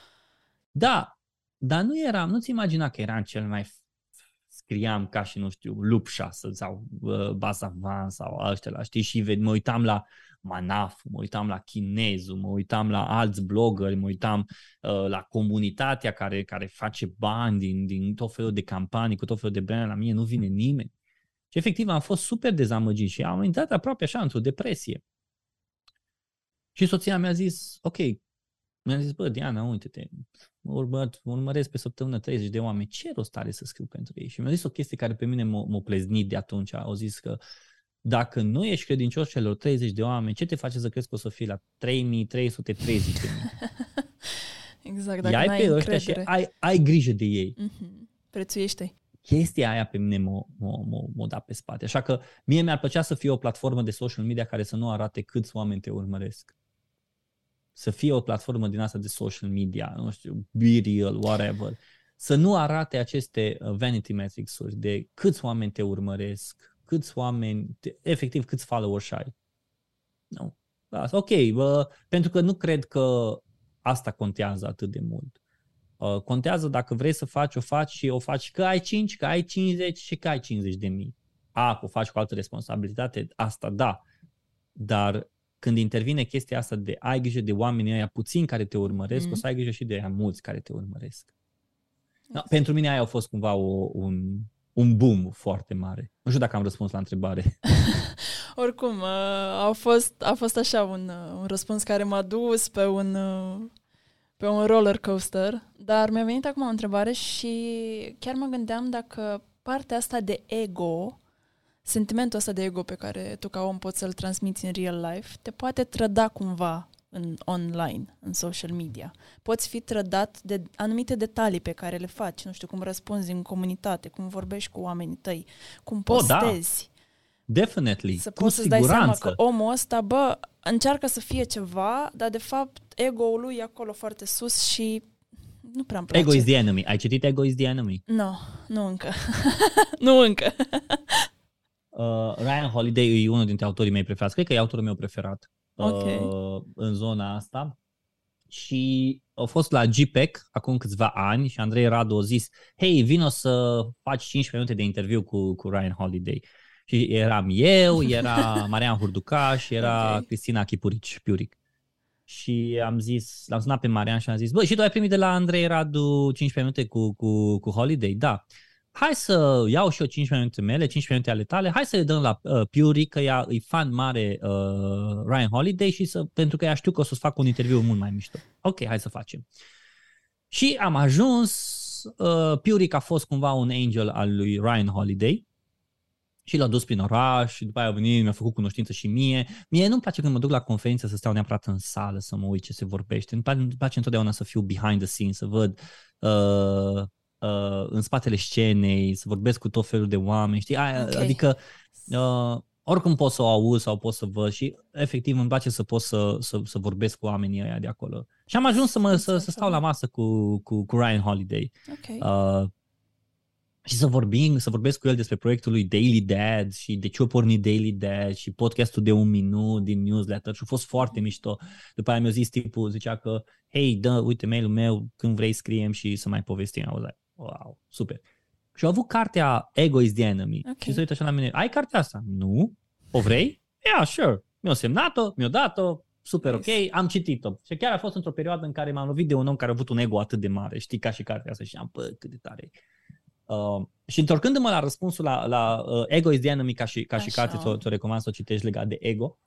Da, dar nu eram, nu-ți imagina că eram cel mai scriam ca și, nu știu, Lupșa sau uh, Basavan sau ăștia, știi, și ved- mă uitam la Manaf, mă uitam la Chinezu, mă uitam la alți blogări, mă uitam uh, la comunitatea care, care face bani din, din tot felul de campanii, cu tot felul de brand, la mine nu vine nimeni. Și efectiv am fost super dezamăgit și am intrat aproape așa într-o depresie. Și soția mi-a zis, ok, mi-a zis, bă, Diana, uite-te, mă urmă, mă urmăresc pe săptămână 30 de oameni, ce rost are să scriu pentru ei? Și mi-a zis o chestie care pe mine m-a, m-a pleznit de atunci, au zis că dacă nu ești credincios celor 30 de oameni, ce te face să crezi că o să fii la 3330 de mii? Exact, dacă Ia-i n-ai pe ăștia și încredere. ai, ai grijă de ei. Mhm. Prețuiește-i. Chestia aia pe mine m-a, m-a, m-a, m-a dat pe spate. Așa că mie mi-ar plăcea să fie o platformă de social media care să nu arate câți oameni te urmăresc. Să fie o platformă din asta de social media, nu știu, be real, whatever. Să nu arate aceste uh, vanity metrics-uri de câți oameni te urmăresc, câți oameni, te, efectiv câți followers ai. Nu. Da, ok, bă, pentru că nu cred că asta contează atât de mult. Uh, contează dacă vrei să faci, o faci și o faci că ai 5, că ai 50 și că ai 50 de mii. A, că o faci cu altă responsabilitate, asta da. Dar când intervine chestia asta de ai grijă de oamenii ăia puțini care te urmăresc, Mhm. o să ai grijă și de aia mulți care te urmăresc. Da, pentru mine aia a fost cumva o, un, un boom foarte mare. Nu știu dacă am răspuns la întrebare. Oricum, uh, a fost, a fost așa un, uh, un răspuns care m-a dus pe un, uh, pe un roller coaster, dar mi-a venit acum o întrebare și chiar mă gândeam dacă partea asta de ego, sentimentul ăsta de ego pe care tu ca om poți să-l transmiți în real life, te poate trăda cumva în online, în social media. Poți fi trădat de anumite detalii pe care le faci, nu știu, cum răspunzi în comunitate, cum vorbești cu oamenii tăi, cum Oh, da. postezi. Definitely. Să cu poți să-ți dai seama siguranță. că omul ăsta, bă, încearcă să fie ceva, dar de fapt ego-ul lui e acolo foarte sus și nu prea îmi place. Ego is the enemy. Ai citit Ego is the enemy? Nu, nu încă. nu încă. Uh, Ryan Holiday e unul dintre autorii mei preferați. Cred că e autorul meu preferat Ok. uh, în zona asta. Și a fost la GPEC acum câțiva ani și Andrei Radu a zis hei, vino să faci 15 minute de interviu cu, cu Ryan Holiday. Și eram eu, era Marian Hurducaș, era Ok. Cristina Chipurici, Piuric. Și am zis, l-am sunat pe Marian și am zis, bă, și tu ai primit de la Andrei Radu 15 minute cu, cu, cu Holiday? Da. Hai să iau și eu 15 minute mele, 15 minute ale tale, hai să le dăm la uh, Piuri, că ea e fan mare uh, Ryan Holiday și să, pentru că ea știu că o să-ți fac un interviu mult mai mișto. Ok, hai să facem. Și am ajuns, uh, Piuric a fost cumva un angel al lui Ryan Holiday și l-a dus prin oraș și după aia a venit, mi-a făcut cunoștință și mie. Mie nu-mi place când mă duc la conferință să stau neapărat în sală, să mă uit ce se vorbește. Îmi place, îmi place întotdeauna să fiu behind the scenes, să văd uh, uh, în spatele scenei, să vorbesc cu tot felul de oameni, știi? Aia, okay. Adică uh, oricum pot să o aud sau pot să văd și efectiv îmi place să pot să, să, să vorbesc cu oamenii ăia de acolo. Și am ajuns să, mă, să, să stau la masă cu, cu, cu Ryan Holiday. Okay. Uh, și să vorbim, să vorbesc cu el despre proiectul lui Daily Dad și de ce a pornit Daily Dad și podcastul de un minut din newsletter și a fost foarte mișto. După aia mi-a zis tipul, zicea că, hei, dă, uite mailul meu, când vrei scriem și să mai povestim. I was like, wow, super. Și au avut cartea Ego is the Enemy. Okay. Și se uită așa la mine, ai cartea asta? Nu. O vrei? Yeah, sure. Mi-a semnat-o, mi-a dat-o, super nice. ok, am citit-o. Și chiar a fost într-o perioadă în care m-am lovit de un om care a avut un ego atât de mare, știi, ca și cartea asta și am, bă, cât de tare Uh, și întorcându-mă la răspunsul la, la uh, Ego is the enemy, ca și, ca și carte, ți-o, ți-o recomand să o citești legat de ego,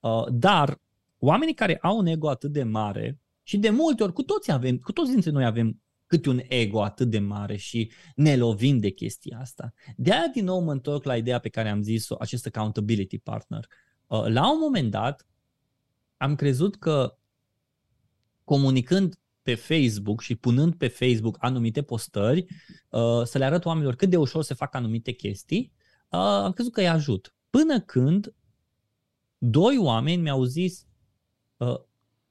uh, dar oamenii care au un ego atât de mare și de multe ori, cu toți avem, cu toți dintre noi avem câte un ego atât de mare și ne lovim de chestia asta. De aia din nou mă întorc la ideea pe care am zis-o, acest accountability partner. Uh, la un moment dat am crezut că comunicând pe Facebook și punând pe Facebook anumite postări, uh, să le arăt oamenilor cât de ușor se fac anumite chestii, uh, am crezut că îi ajut. Până când doi oameni mi-au zis, uh,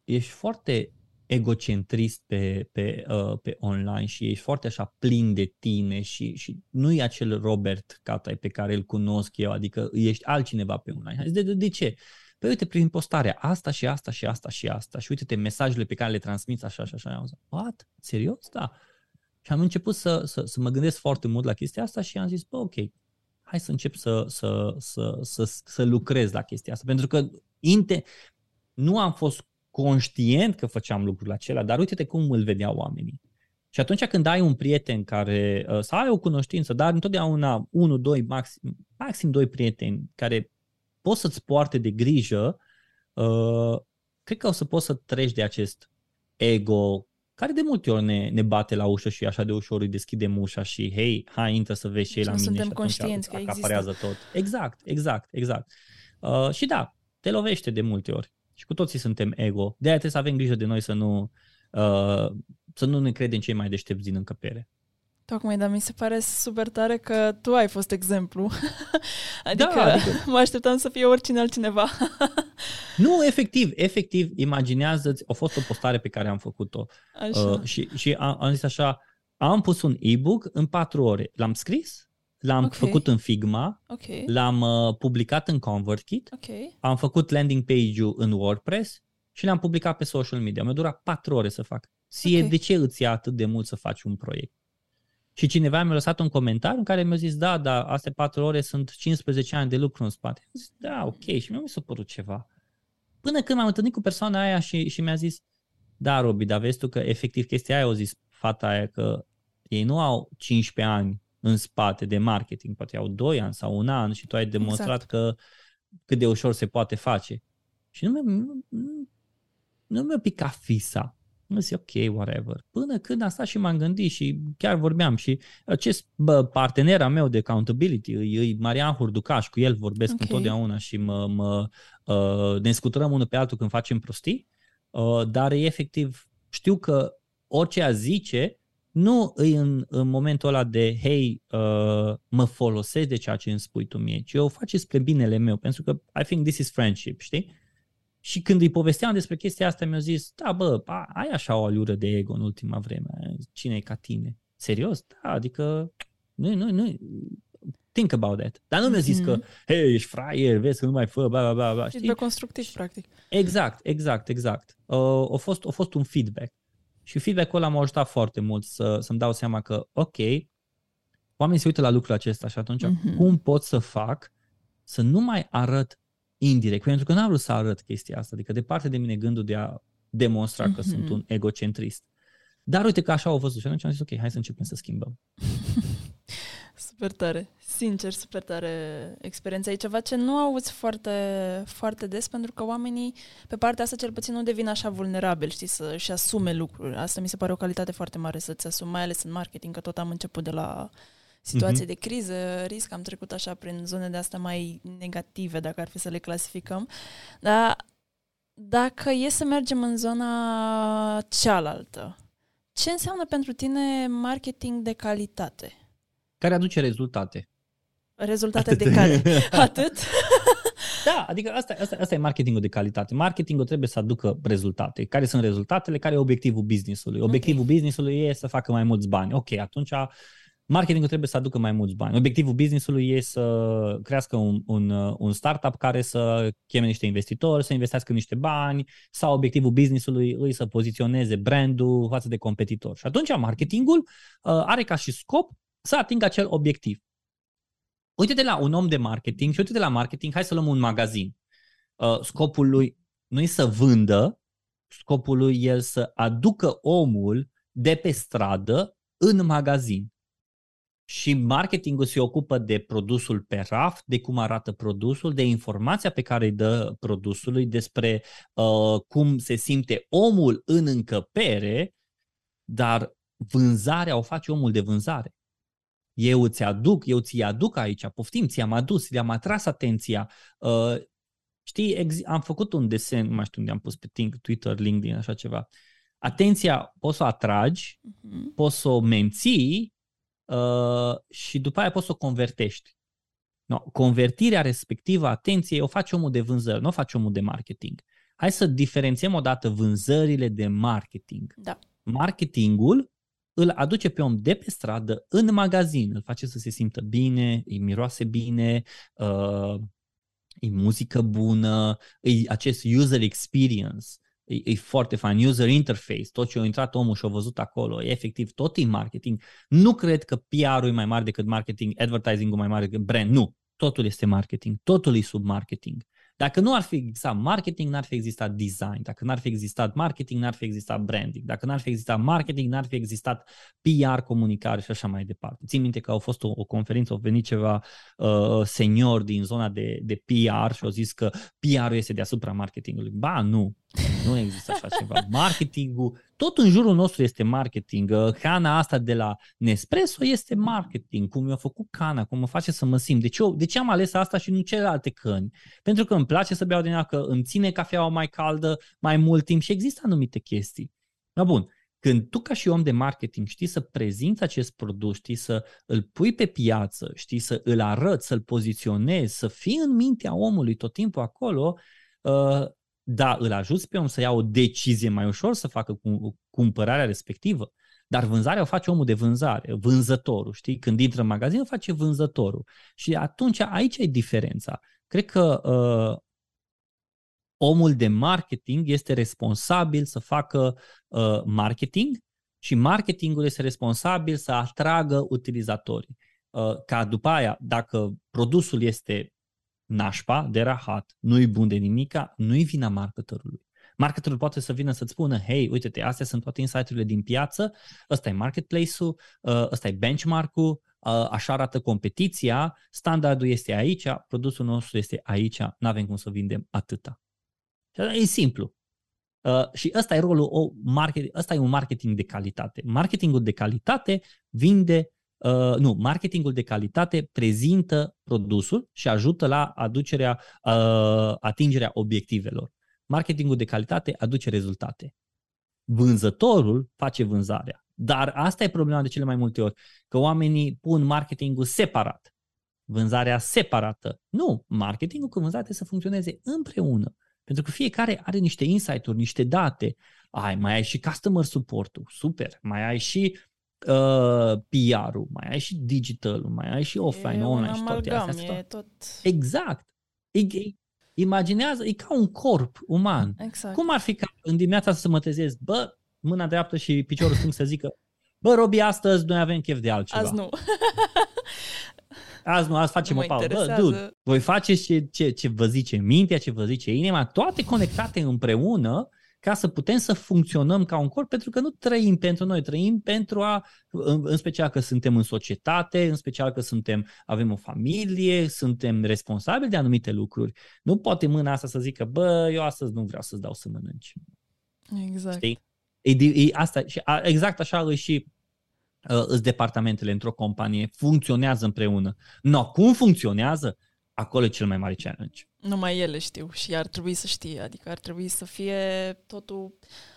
ești foarte egocentrist pe, pe, uh, pe online și ești foarte așa plin de tine și, și nu e acel Robert Catai pe care îl cunosc eu, adică ești altcineva pe online. De, de, de ce? Păi uite, prin postarea asta și asta și asta și asta și uite-te mesajele pe care le transmiți așa și așa. Am zis, what? Serios? Da. Și am început să, să, să mă gândesc foarte mult la chestia asta și am zis, bă, ok, hai să încep să, să, să, să, să lucrez la chestia asta. Pentru că inte, nu am fost conștient că făceam lucrurile acelea, dar uite-te cum îl vedeau oamenii. Și atunci când ai un prieten care, uh, să ai o cunoștință, dar întotdeauna unul, doi, maxim, maxim doi prieteni care poți să-ți poarte de grijă, uh, cred că o să poți să treci de acest ego care de multe ori ne, ne bate la ușă și așa de ușor îi deschidem ușa și hei, hai, intră să vezi ce e la mine suntem și conștienți că există. tot. Exact, exact, exact. Uh, și da, te lovește de multe ori și cu toții suntem ego. De aia trebuie să avem grijă de noi să nu, uh, să nu ne credem cei mai deștepți din încăpere. Tocmai, dar mi se pare super tare că tu ai fost exemplu. adică, da, adică mă așteptam să fie oricine altcineva. nu, efectiv, efectiv, imaginează-ți, a fost o postare pe care am făcut-o așa. Uh, și, și am, am zis așa, am pus un e-book în patru ore. L-am scris, l-am okay. făcut în Figma, okay. l-am uh, publicat în ConvertKit, okay. am făcut landing page-ul în WordPress și l-am publicat pe social media. Mi-a durat patru ore să fac. Sie, okay. de ce îți ia atât de mult să faci un proiect? Și cineva mi-a lăsat un comentariu în care mi-a zis, da, da, astea patru ore sunt 15 ani de lucru în spate. Am zis, da, ok, și mi-a s-a părut ceva. Până când m-am întâlnit cu persoana aia și, și mi-a zis, da, Robi, dar vezi tu că efectiv chestia aia, au zis fata aia că ei nu au 15 ani în spate de marketing, poate au 2 ani sau un an și tu ai demonstrat exact. că cât de ușor se poate face. Și nu mi-a, nu, nu mi-a picat fisa. Am zis, ok, whatever. Până când am stat și m-am gândit și chiar vorbeam și acest bă, partener meu de accountability, e Marian Hurducaș, cu el vorbesc okay. întotdeauna și mă, mă, uh, ne scuturăm unul pe altul când facem prostii, uh, dar e efectiv, știu că orice a zice, nu îi în, în momentul ăla de, hei, uh, mă folosesc de ceea ce îmi spui tu mie, ci eu o face spre binele meu, pentru că I think this is friendship, știi? Și când îi povesteam despre chestia asta, mi-a zis, da, bă, ai așa o alură de ego în ultima vreme. Cine e ca tine? Serios? Da, adică, nu, nu, nu, think about that. Dar nu mi-a zis mm-hmm. că, hei, ești fraier, vezi că nu mai fă, bla, bla, bla, bla. Feedback constructiv, practic. Exact, exact, exact. Uh, a, fost, a fost un feedback. Și feedback-ul ăla m-a ajutat foarte mult să, să-mi dau seama că, ok, oamenii se uită la lucrul acesta și atunci mm-hmm. cum pot să fac să nu mai arăt indirect, pentru că n-am vrut să arăt chestia asta, adică departe de mine gândul de a demonstra că mm-hmm. sunt un egocentrist. Dar uite că așa au văzut și atunci am zis, ok, hai să începem să schimbăm. super tare, sincer, super tare experiența. E ceva ce nu auzi foarte, foarte des, pentru că oamenii, pe partea asta cel puțin, nu devin așa vulnerabili, știi, să-și asume lucruri. Asta mi se pare o calitate foarte mare să-ți asumi, mai ales în marketing, că tot am început de la situație uh-huh. de criză, risc, am trecut așa prin zone de astea mai negative, dacă ar fi să le clasificăm. Dar dacă e să mergem în zona cealaltă, ce înseamnă pentru tine marketing de calitate? Care aduce rezultate. Rezultate Atât. de care? Atât? Da, adică asta, asta, asta e marketingul de calitate. Marketingul trebuie să aducă rezultate. Care sunt rezultatele? Care e obiectivul businessului? Obiectivul okay. businessului e să facă mai mulți bani. Ok, atunci marketingul trebuie să aducă mai mulți bani. Obiectivul businessului e să crească un, un, un startup care să cheme niște investitori, să investească niște bani sau obiectivul businessului e să poziționeze brandul față de competitor. Și atunci marketingul uh, are ca și scop să atingă acel obiectiv. Uite-te la un om de marketing și uite-te la marketing, hai să luăm un magazin. Uh, scopul lui nu e să vândă, scopul lui e să aducă omul de pe stradă în magazin. Și marketingul se ocupă de produsul pe raft, de cum arată produsul, de informația pe care îi dă produsului, despre uh, cum se simte omul în încăpere, dar vânzarea o face omul de vânzare. Eu îți aduc, eu ți aduc aici, poftim, ți-am adus, le-am atras atenția. Uh, știi, ex- am făcut un desen, nu mai știu unde am pus pe Twitter, LinkedIn, așa ceva. Atenția poți să o atragi, uh-huh. poți să o menții uh, și după aia poți să o convertești. No, convertirea respectivă, atenție, o face omul de vânzări, nu o face omul de marketing. Hai să diferențiem odată vânzările de marketing. Da. Marketingul îl aduce pe om de pe stradă în magazin, îl face să se simtă bine, îi miroase bine, uh, e muzică bună, e acest user experience, e, e foarte fain, user interface, tot ce a intrat omul și a văzut acolo, e efectiv tot e marketing. Nu cred că PR-ul e mai mare decât marketing, advertising-ul mai mare decât brand, nu. Totul este marketing, totul e sub marketing. Dacă nu ar fi existat marketing, n-ar fi existat design. Dacă n-ar fi existat marketing, n-ar fi existat branding. Dacă n-ar fi existat marketing, n-ar fi existat PR, comunicare și așa mai departe. Țin minte că au fost o, o conferință, au venit ceva uh, senior din zona de, de PR și au zis că PR-ul este deasupra marketingului. Ba, nu. Nu există așa ceva. Marketingul, tot în jurul nostru este marketing. Cana asta de la Nespresso este marketing. Cum mi-a făcut cana, cum mă face să mă simt. De ce, de ce am ales asta și nu celelalte căni? Pentru că îmi place să beau din ea, că îmi ține cafeaua mai caldă mai mult timp și există anumite chestii. Da, bun. Când tu ca și om de marketing știi să prezinți acest produs, știi să îl pui pe piață, știi să îl arăți, să-l poziționezi, să fii în mintea omului tot timpul acolo, uh, da, îl ajuți pe om să ia o decizie mai ușor să facă cumpărarea respectivă, dar vânzarea o face omul de vânzare, vânzătorul, știi? Când intră în magazin, o face vânzătorul. Și atunci aici e diferența. Cred că uh, omul de marketing este responsabil să facă uh, marketing și marketingul este responsabil să atragă utilizatorii. Uh, ca după aia, dacă produsul este nașpa, de rahat, nu-i bun de nimica, nu-i vina marketerului. Marketerul poate să vină să-ți spună, hei, uite-te, astea sunt toate insight-urile din piață, ăsta e marketplace-ul, uh, ăsta e benchmark-ul, uh, așa arată competiția, standardul este aici, produsul nostru este aici, nu avem cum să vindem atâta. E simplu. Uh, și ăsta e rolul, o market, ăsta e un marketing de calitate. Marketingul de calitate vinde Uh, nu, marketingul de calitate prezintă produsul și ajută la aducerea, uh, atingerea obiectivelor. Marketingul de calitate aduce rezultate. Vânzătorul face vânzarea. Dar asta e problema de cele mai multe ori, că oamenii pun marketingul separat, vânzarea separată. Nu, marketingul cu vânzarea trebuie să funcționeze împreună. Pentru că fiecare are niște insight-uri, niște date. Ai, mai ai și customer support-ul, super. Mai ai și uh, PR-ul, mai ai și digital mai ai și offline, e online și toate astea. E tot... Exact. E, e, imaginează, e ca un corp uman. Exact. Cum ar fi ca în dimineața să mă trezesc, bă, mâna dreaptă și piciorul stâng să zică, bă, Robi, astăzi noi avem chef de altceva. Azi nu. azi nu, azi facem o pauză. Bă, dude, voi faceți ce, ce, ce vă zice mintea, ce vă zice inima, toate conectate împreună ca să putem să funcționăm ca un corp, pentru că nu trăim pentru noi, trăim pentru a, în, în special că suntem în societate, în special că suntem, avem o familie, suntem responsabili de anumite lucruri. Nu poate mâna asta să zică, bă, eu astăzi nu vreau să-ți dau să mănânci. Exact. Știi? E, e, asta, și a, exact așa e și uh, îți departamentele într-o companie, funcționează împreună. No, cum funcționează? Acolo e cel mai mare challenge. Numai ele știu și ar trebui să știe, adică ar trebui să fie totul,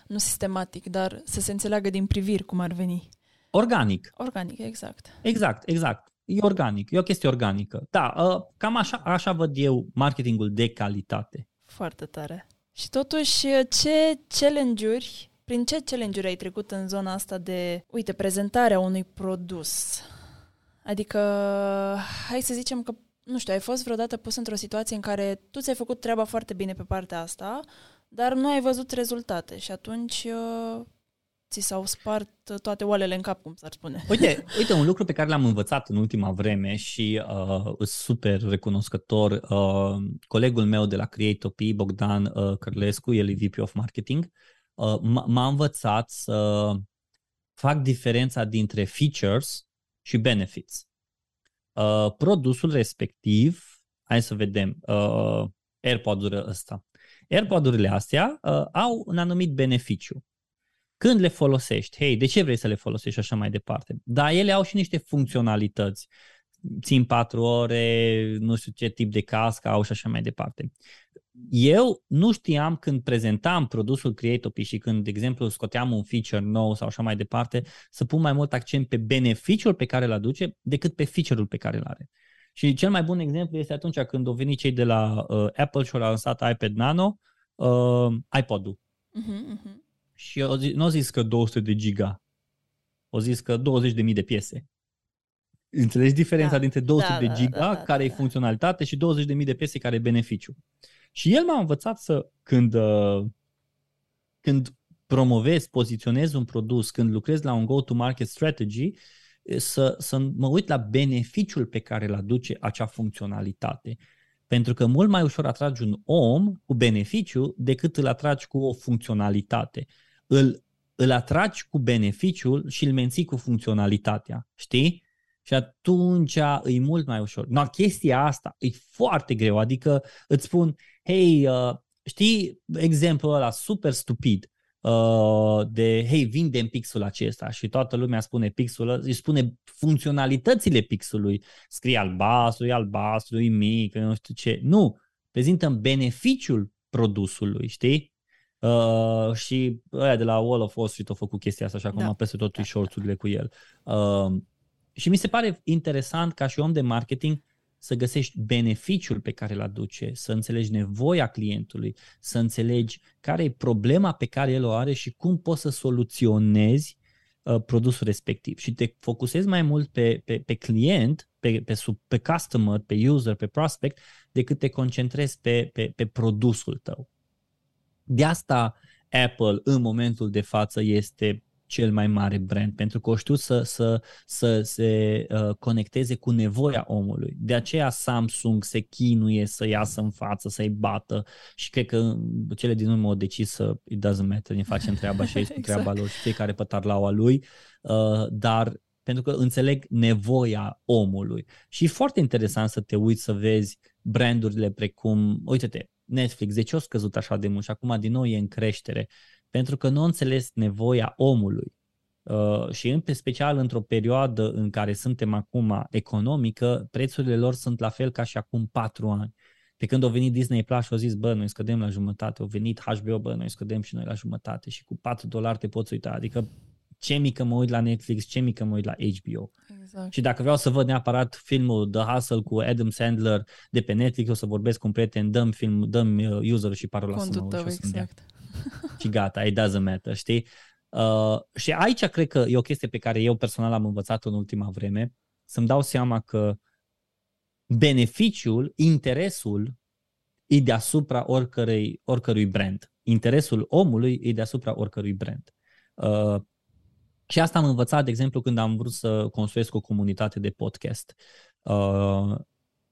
nu sistematic, dar să se înțeleagă din priviri cum ar veni. Organic. Organic, exact. Exact, exact. E organic, e o chestie organică. Da, uh, cam așa, așa văd eu marketingul de calitate. Foarte tare. Și totuși, ce challenge-uri, prin ce challenge-uri ai trecut în zona asta de, uite, prezentarea unui produs? Adică, hai să zicem că, nu știu, ai fost vreodată pus într-o situație în care tu ți-ai făcut treaba foarte bine pe partea asta, dar nu ai văzut rezultate și atunci uh, ți s-au spart toate oalele în cap, cum s-ar spune. Uite, uite, un lucru pe care l-am învățat în ultima vreme și uh, sunt super recunoscător, uh, colegul meu de la Creatop, Bogdan uh, Cărlescu, el e VP of Marketing, uh, m-a învățat să fac diferența dintre features și benefits. Uh, produsul respectiv, hai să vedem, uh, AirPod-urile ăsta. AirPod-urile astea uh, au un anumit beneficiu când le folosești, hei, de ce vrei să le folosești așa mai departe? Dar ele au și niște funcționalități. Țin patru ore, nu știu ce tip de cască au și așa mai departe. Eu nu știam când prezentam produsul Creatopi și când, de exemplu, scoteam un feature nou sau așa mai departe, să pun mai mult accent pe beneficiul pe care îl aduce decât pe feature-ul pe care îl are. Și cel mai bun exemplu este atunci când au venit cei de la uh, Apple și au lansat iPad Nano, uh, iPod-ul. Uh-huh, uh-huh. Și nu au zis că 200 de giga. Au zis că 20.000 de piese. Înțelegi diferența da, dintre 200 da, de da, giga, da, da, care da, e funcționalitate, și 20.000 de piese, care e beneficiu. Și el m-a învățat să, când, uh, când promovezi, poziționezi un produs, când lucrezi la un go-to-market strategy, să, să mă uit la beneficiul pe care îl aduce acea funcționalitate. Pentru că mult mai ușor atragi un om cu beneficiu decât îl atragi cu o funcționalitate îl, îl atragi cu beneficiul și îl menții cu funcționalitatea, știi? Și atunci e mult mai ușor. No, chestia asta e foarte greu, adică îți spun, hei, uh, știi exemplul ăla super stupid uh, de, hei, vindem pixul acesta și toată lumea spune pixul își spune funcționalitățile pixului, scrie albastru, e albastru, e mic, nu știu ce. Nu, prezintă beneficiul produsului, știi? Uh, și ăia de la Wall of Wall Street au făcut chestia asta și acum da. peste tot da. shorts-urile cu el. Uh, și mi se pare interesant ca și om de marketing să găsești beneficiul pe care îl aduce, să înțelegi nevoia clientului, să înțelegi care e problema pe care el o are și cum poți să soluționezi uh, produsul respectiv. Și te focusezi mai mult pe, pe, pe client, pe, pe, sub, pe customer, pe user, pe prospect, decât te concentrezi pe, pe, pe produsul tău. De asta Apple în momentul de față este cel mai mare brand, pentru că o știu să, să, să se uh, conecteze cu nevoia omului. De aceea Samsung se chinuie să iasă în față, să-i bată și cred că cele din urmă au decis să it doesn't matter, ne facem treaba și exact. treaba lor și fiecare pe tarlaua lui, uh, dar pentru că înțeleg nevoia omului. Și e foarte interesant să te uiți să vezi brandurile precum, uite-te, Netflix, de ce a scăzut așa de mult și acum din nou e în creștere? Pentru că nu a înțeles nevoia omului. Uh, și în special într-o perioadă în care suntem acum economică, prețurile lor sunt la fel ca și acum patru ani. Pe când au venit Disney Plus și au zis, bă, noi scădem la jumătate, au venit HBO, bă, noi scădem și noi la jumătate și cu 4 dolari te poți uita. Adică ce mică mă uit la Netflix, ce mică mă uit la HBO. Exact. Și dacă vreau să văd neapărat filmul The Hustle cu Adam Sandler de pe Netflix, o să vorbesc cu un prieten, dăm film, dăm uh, user și parola Contul să mă tău, exact. Și gata, it doesn't matter, știi? Uh, și aici cred că e o chestie pe care eu personal am învățat în ultima vreme, să-mi dau seama că beneficiul, interesul e deasupra oricărui, oricărui brand. Interesul omului e deasupra oricărui brand. Uh, și asta am învățat, de exemplu, când am vrut să construiesc o comunitate de podcast. Uh,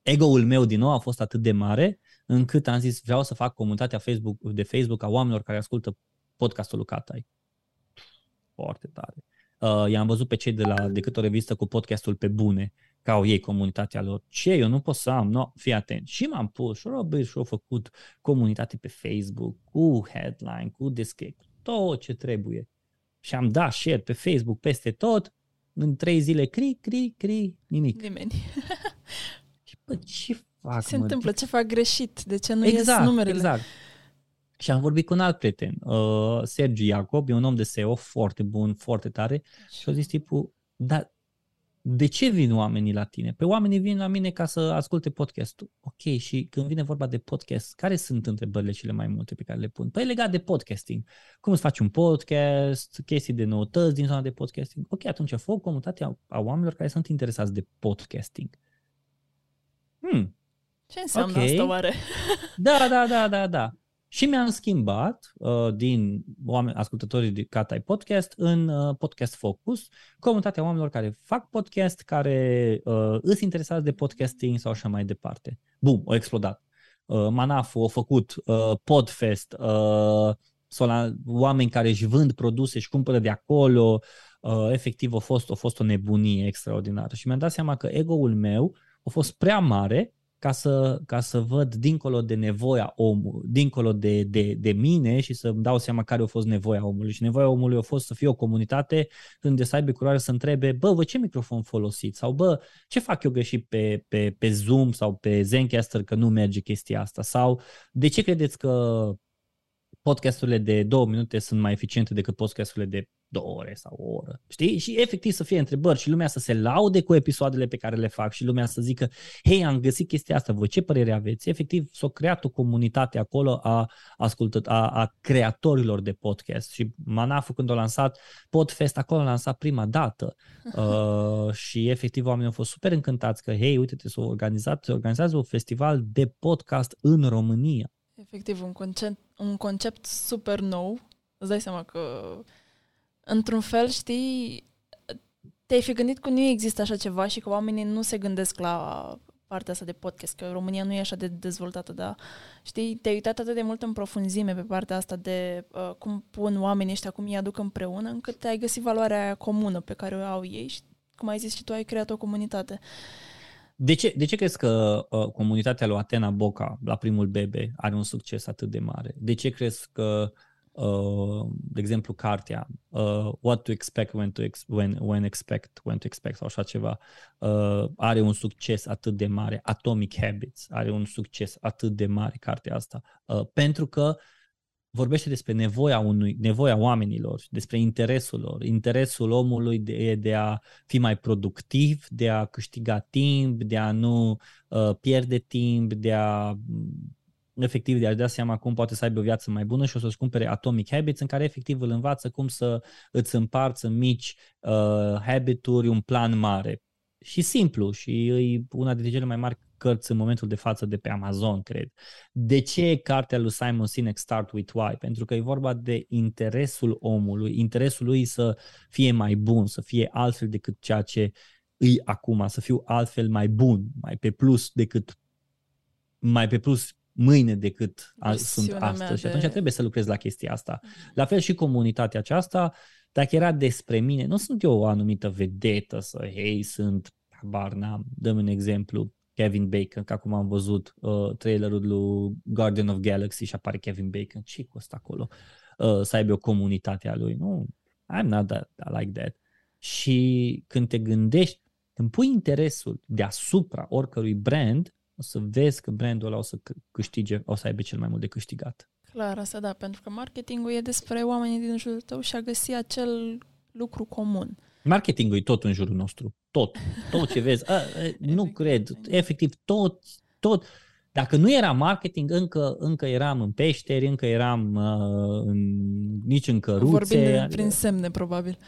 ego-ul meu din nou a fost atât de mare încât am zis vreau să fac comunitatea Facebook, de Facebook a oamenilor care ascultă podcastul lui Catai. Foarte tare. Uh, i-am văzut pe cei de la decât o revistă cu podcastul pe bune, ca au ei comunitatea lor. Ce, eu nu pot să am, no, fii atent. Și m-am pus și Robert și-au făcut comunitate pe Facebook, cu headline, cu descripție, tot ce trebuie și am dat share pe Facebook peste tot în trei zile cri, cri, cri, nimic. Nimeni. Și bă, ce fac, Se mă? întâmplă, ce fac greșit, de ce nu exact, ies numerele. Exact. Și am vorbit cu un alt prieten, uh, Sergiu Iacob, e un om de SEO foarte bun, foarte tare, și a zis tipul, dar de ce vin oamenii la tine? Pe oamenii vin la mine ca să asculte podcastul. Ok, și când vine vorba de podcast, care sunt întrebările cele mai multe pe care le pun? Păi legat de podcasting. Cum îți faci un podcast, chestii de noutăți din zona de podcasting. Ok, atunci fă o comunitate a, a oamenilor care sunt interesați de podcasting. Hmm, Ce înseamnă Ok. asta oare? da, da, da, da, da. Și mi-am schimbat uh, din oameni, ascultătorii de Catai Podcast în uh, Podcast Focus, comunitatea oamenilor care fac podcast, care uh, îs interesați de podcasting sau așa mai departe. Bum, au explodat. Uh, Manafu a făcut uh, Podfest, uh, sau la oameni care își vând produse și cumpără de acolo, uh, efectiv a fost, a fost o nebunie extraordinară. Și mi-am dat seama că ego-ul meu a fost prea mare ca să, ca să văd dincolo de nevoia omului, dincolo de, de, de mine și să-mi dau seama care a fost nevoia omului. Și nevoia omului a fost să fie o comunitate unde să aibă curare să întrebe, bă, vă ce microfon folosiți? Sau, bă, ce fac eu greșit pe, pe, pe Zoom sau pe Zencaster că nu merge chestia asta? Sau de ce credeți că podcasturile de două minute sunt mai eficiente decât podcasturile de două ore sau o oră. Știi? Și efectiv să fie întrebări și lumea să se laude cu episoadele pe care le fac și lumea să zică, hei, am găsit chestia asta, voi ce părere aveți? Efectiv s-a creat o comunitate acolo a, ascultăt, a, a creatorilor de podcast și Manafu când a lansat Podfest, acolo a lansat prima dată uh, și efectiv oamenii au fost super încântați că, hei, uite-te, s-a organizat, se organizează un festival de podcast în România. Efectiv, un concept, un concept super nou. Îți dai seama că, într-un fel, știi, te-ai fi gândit că nu există așa ceva și că oamenii nu se gândesc la partea asta de podcast, că România nu e așa de dezvoltată, dar știi, te-ai uitat atât de mult în profunzime pe partea asta de uh, cum pun oamenii ăștia, cum îi aduc împreună, încât ai găsit valoarea aia comună pe care o au ei și, cum ai zis și tu, ai creat o comunitate. De ce, de ce crezi că uh, comunitatea lui Atena Boca, la primul bebe, are un succes atât de mare? De ce crezi că, uh, de exemplu, cartea uh, What to expect when to ex- when, when expect when to expect sau așa ceva uh, are un succes atât de mare? Atomic Habits are un succes atât de mare cartea asta. Uh, pentru că vorbește despre nevoia unui, nevoia oamenilor, despre interesul lor, interesul omului de, de a fi mai productiv, de a câștiga timp, de a nu uh, pierde timp, de a efectiv de a-și da seama cum poate să aibă o viață mai bună și o să-și cumpere Atomic Habits în care efectiv îl învață cum să îți împarți în mici uh, habituri un plan mare. Și simplu și e una dintre cele mai mari cărți în momentul de față de pe Amazon, cred. De ce cartea lui Simon Sinek Start with Why? Pentru că e vorba de interesul omului, interesul lui să fie mai bun, să fie altfel decât ceea ce îi acum, să fiu altfel mai bun, mai pe plus decât mai pe plus mâine decât a, sunt Versiunea mea astăzi. Și de- atunci trebuie să lucrez la chestia asta. La fel și comunitatea aceasta, dacă era despre mine, nu sunt eu o anumită vedetă să, hei, sunt, habar n-am, dăm un exemplu, Kevin Bacon, că acum am văzut uh, trailerul lui Guardian of Galaxy și apare Kevin Bacon, ce costă acolo? Uh, să aibă o comunitate a lui. Nu, I'm not that, like that. Și când te gândești, când pui interesul deasupra oricărui brand, o să vezi că brandul ăla o să c- câștige, o să aibă cel mai mult de câștigat. Clar, asta da, pentru că marketingul e despre oamenii din jurul tău și a găsi acel lucru comun. Marketingul e tot în jurul nostru. Tot. Tot ce vezi. A, a, nu cred. Efectiv, tot, tot. Dacă nu era marketing, încă, încă eram în peșteri, încă eram uh, în, nici în căruțe. Vorbind de, prin semne, probabil.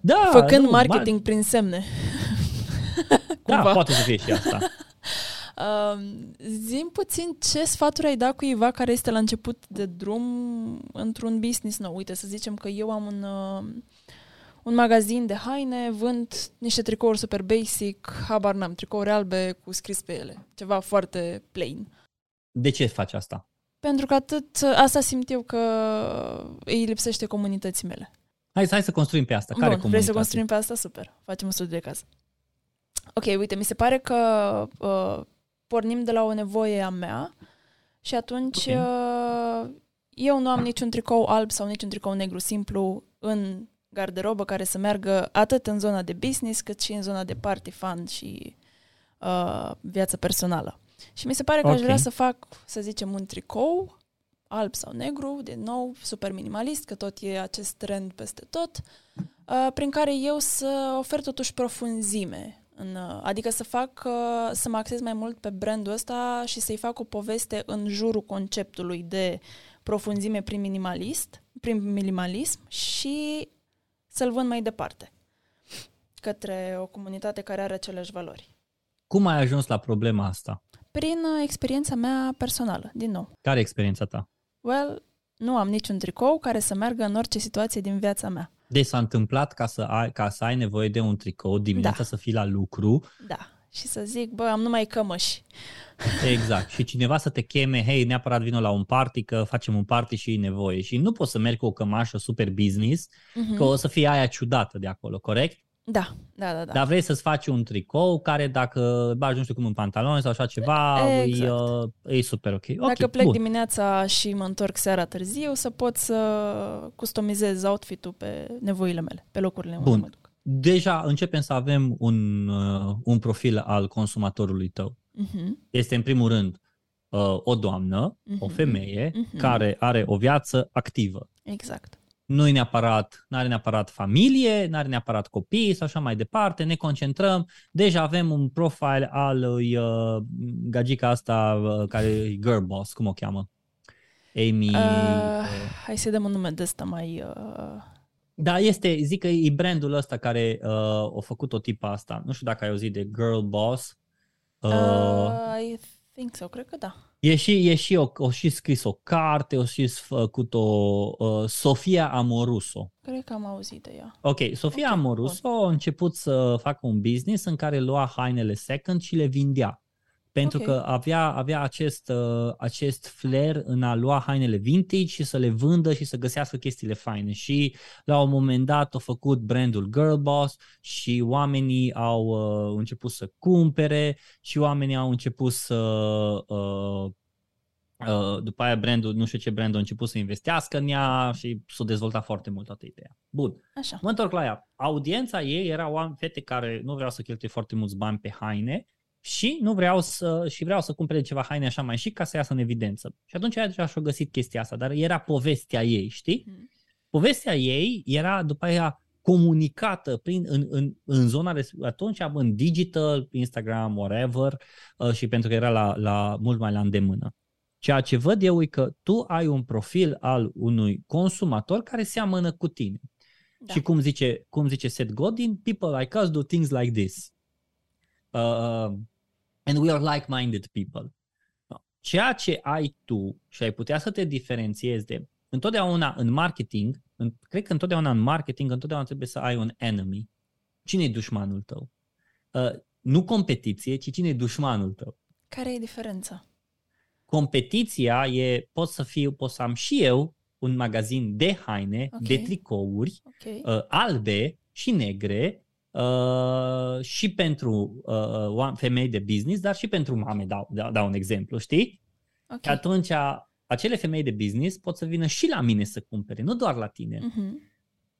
da, Făcând nu, marketing prin semne. Mar- da, cumva. poate să fie și asta. Uh, zim puțin ce sfaturi ai da cuiva care este la început de drum într-un business nou. Uite, să zicem că eu am un, uh, un magazin de haine, vând niște tricouri super basic, habar n-am, tricouri albe cu scris pe ele. Ceva foarte plain. De ce faci asta? Pentru că atât, asta simt eu că îi lipsește comunității mele. Hai, hai să construim pe asta. Care Bun, vrei să comunitate? construim pe asta? Super. Facem un studiu de caz. Ok, uite, mi se pare că uh, pornim de la o nevoie a mea și atunci Ok. uh, eu nu am niciun tricou alb sau niciun tricou negru simplu în garderobă care să meargă atât în zona de business cât și în zona de party fun și uh, viață personală. Și mi se pare că okay. aș vrea să fac, să zicem, un tricou alb sau negru, din nou, super minimalist, că tot e acest trend peste tot, uh, prin care eu să ofer totuși profunzime. În, uh, adică să fac, uh, să mă axez mai mult pe brandul ăsta și să-i fac o poveste în jurul conceptului de profunzime prin minimalist, prin minimalism și să-l vând mai departe către o comunitate care are aceleași valori. Cum ai ajuns la problema asta? Prin experiența mea personală, din nou. Care e experiența ta? Well, nu am niciun tricou care să meargă în orice situație din viața mea. Deci s-a întâmplat ca să ai, ca să ai nevoie de un tricou dimineața da. să fii la lucru. Da. Și să zic, bă, am numai cămăși. Exact. Și cineva să te cheme, hei, neapărat vină la un party, că facem un party și e nevoie. Și nu poți să mergi cu o cămașă super business, uh-huh. că o să fie aia ciudată de acolo, corect? Da, da, da, da. Dar vrei să-ți faci un tricou care dacă bagi, nu știu cum, în pantaloni sau așa ceva, exact. e, uh, e super ok. Dacă okay, plec bun. dimineața și mă întorc seara târziu, să pot să customizez outfit-ul pe nevoile mele, pe locurile unde mă duc. Deja începem să avem un, uh, un profil al consumatorului tău. Uh-huh. Este în primul rând uh, o doamnă, uh-huh. o femeie, uh-huh. care are o viață activă. Exact nu e neapărat, nu are neapărat familie, nu are neapărat copii sau așa mai departe, ne concentrăm, deja avem un profile al lui uh, gagica asta uh, care e girl boss, cum o cheamă? Amy... Uh, uh, hai să dăm un nume de ăsta mai... Uh... Da, este, zic că e brandul ăsta care uh, a făcut o tipă asta. Nu știu dacă ai auzit de Girl Boss. Uh, uh, I think so, cred că da. E și, e și o, o și scris o carte, o și făcut o uh, Sofia Amoruso. Cred că am auzit de ea. Ok, Sofia okay, Amoruso bun. a început să facă un business în care lua hainele second și le vindea pentru okay. că avea, avea acest, uh, acest flair în a lua hainele vintage și să le vândă și să găsească chestiile faine. Și la un moment dat a făcut brandul Girl Boss și oamenii au uh, început să cumpere și oamenii au început să... Uh, Uh, după aia brandul, nu știu ce brand a început să investească în ea și s-a dezvoltat foarte mult toată ideea. Bun. Așa. Mă întorc la ea. Audiența ei era oameni, fete care nu vreau să cheltuie foarte mulți bani pe haine, și nu vreau să și vreau să cumpere ceva haine așa mai și ca să iasă în evidență. Și atunci aia deja și-a găsit chestia asta, dar era povestea ei, știi? Mm. Povestea ei era după aia comunicată prin, în, în, în zona atunci în digital, Instagram, whatever, uh, și pentru că era la, la mult mai la îndemână. Ceea ce văd eu e că tu ai un profil al unui consumator care seamănă cu tine. Da. Și cum zice, cum zice Seth Godin, people like us do things like this. Uh, and we are like-minded people. Ceea ce ai tu și ai putea să te diferențiezi de întotdeauna în marketing, în, cred că întotdeauna în marketing, întotdeauna trebuie să ai un enemy. Cine e dușmanul tău? Uh, nu competiție, ci cine e dușmanul tău? Care e diferența? Competiția e, pot să fiu, pot să am și eu un magazin de haine, okay. de tricouri, okay. uh, albe și negre, uh, și pentru uh, femei de business, dar și pentru mame, dau, dau, dau un exemplu, știi? Okay. Atunci, acele femei de business pot să vină și la mine să cumpere, nu doar la tine. Uh-huh.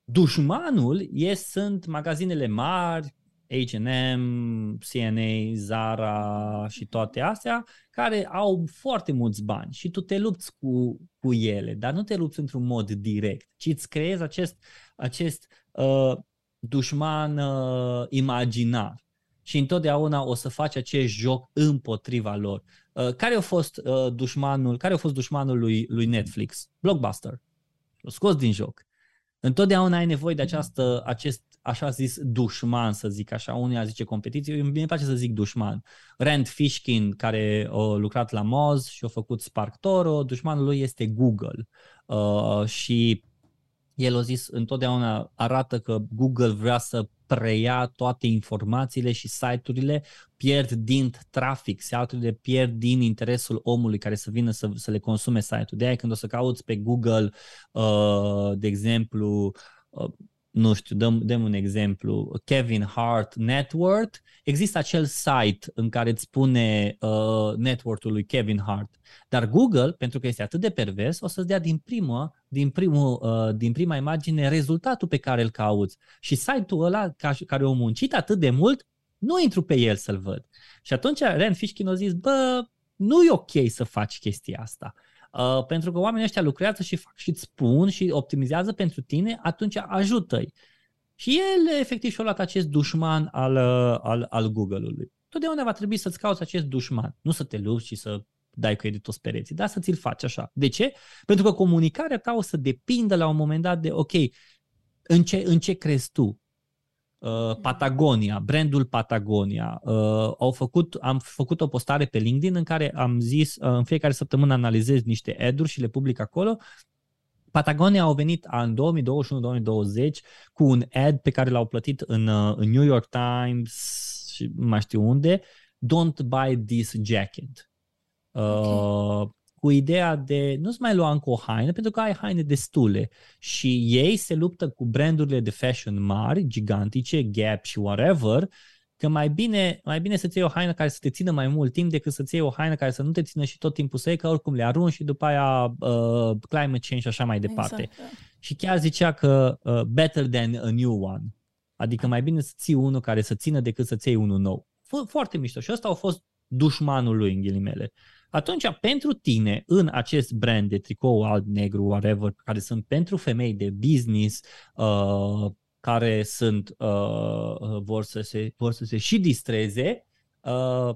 Dușmanul e, sunt magazinele mari, H&M, CNA, Zara și toate astea, care au foarte mulți bani și tu te lupți cu, cu ele, dar nu te lupți într-un mod direct, ci îți creezi acest, acest uh, dușman uh, imaginar și întotdeauna o să faci acest joc împotriva lor. Uh, care a fost uh, dușmanul, care a fost dușmanul lui, lui Netflix? Blockbuster. L-a scos din joc. Întotdeauna ai nevoie de această, acest așa zis dușman, să zic așa. Unii zice competiție, mie place să zic dușman. Rand Fishkin, care a lucrat la Moz și a făcut Spark Toro, dușmanul lui este Google. Uh, și el a zis întotdeauna arată că Google vrea să preia toate informațiile și site-urile pierd din trafic, site-urile pierd din interesul omului care să vină să, să le consume site-ul. De aia când o să cauți pe Google, uh, de exemplu, uh, nu știu, dăm, dăm un exemplu, Kevin Hart Network, există acel site în care îți spune uh, network-ul lui Kevin Hart. Dar Google, pentru că este atât de pervers, o să-ți dea din, primă, din, primul, uh, din prima imagine rezultatul pe care îl cauți. Și site-ul ăla ca, care a muncit atât de mult, nu intru pe el să-l văd. Și atunci Ren Fishkin a zis, bă, nu e ok să faci chestia asta. Uh, pentru că oamenii ăștia lucrează și fac și îți spun și optimizează pentru tine, atunci ajută-i. Și el efectiv și-a luat acest dușman al, uh, al, al Google-ului. Totdeauna va trebui să-ți cauți acest dușman, nu să te lupți și să dai cu toți pereții, dar să ți-l faci așa. De ce? Pentru că comunicarea ta o să depindă la un moment dat de, ok, în ce, în ce crezi tu? Uh, Patagonia, brandul Patagonia. Uh, au făcut, am făcut o postare pe LinkedIn în care am zis, uh, în fiecare săptămână analizez niște ad și le public acolo. Patagonia au venit în 2021-2020 cu un ad pe care l-au plătit în, uh, în New York Times și mai știu unde, Don't buy this jacket. Uh, okay cu ideea de nu-ți mai lua încă o haină, pentru că ai haine destule. Și ei se luptă cu brandurile de fashion mari, gigantice, Gap și whatever, că mai bine, mai bine să-ți iei o haină care să te țină mai mult timp decât să-ți iei o haină care să nu te țină și tot timpul să iei, că oricum le arunci și după aia uh, climate change și așa mai departe. Exact, da. Și chiar zicea că uh, better than a new one. Adică mai bine să ții unul care să țină decât să-ți iei unul nou. Foarte mișto. Și ăsta a fost dușmanul lui, în ghilimele. Atunci, pentru tine, în acest brand de tricou alb, negru, whatever, care sunt pentru femei de business, uh, care sunt, uh, vor, să se, vor să se și distreze, uh,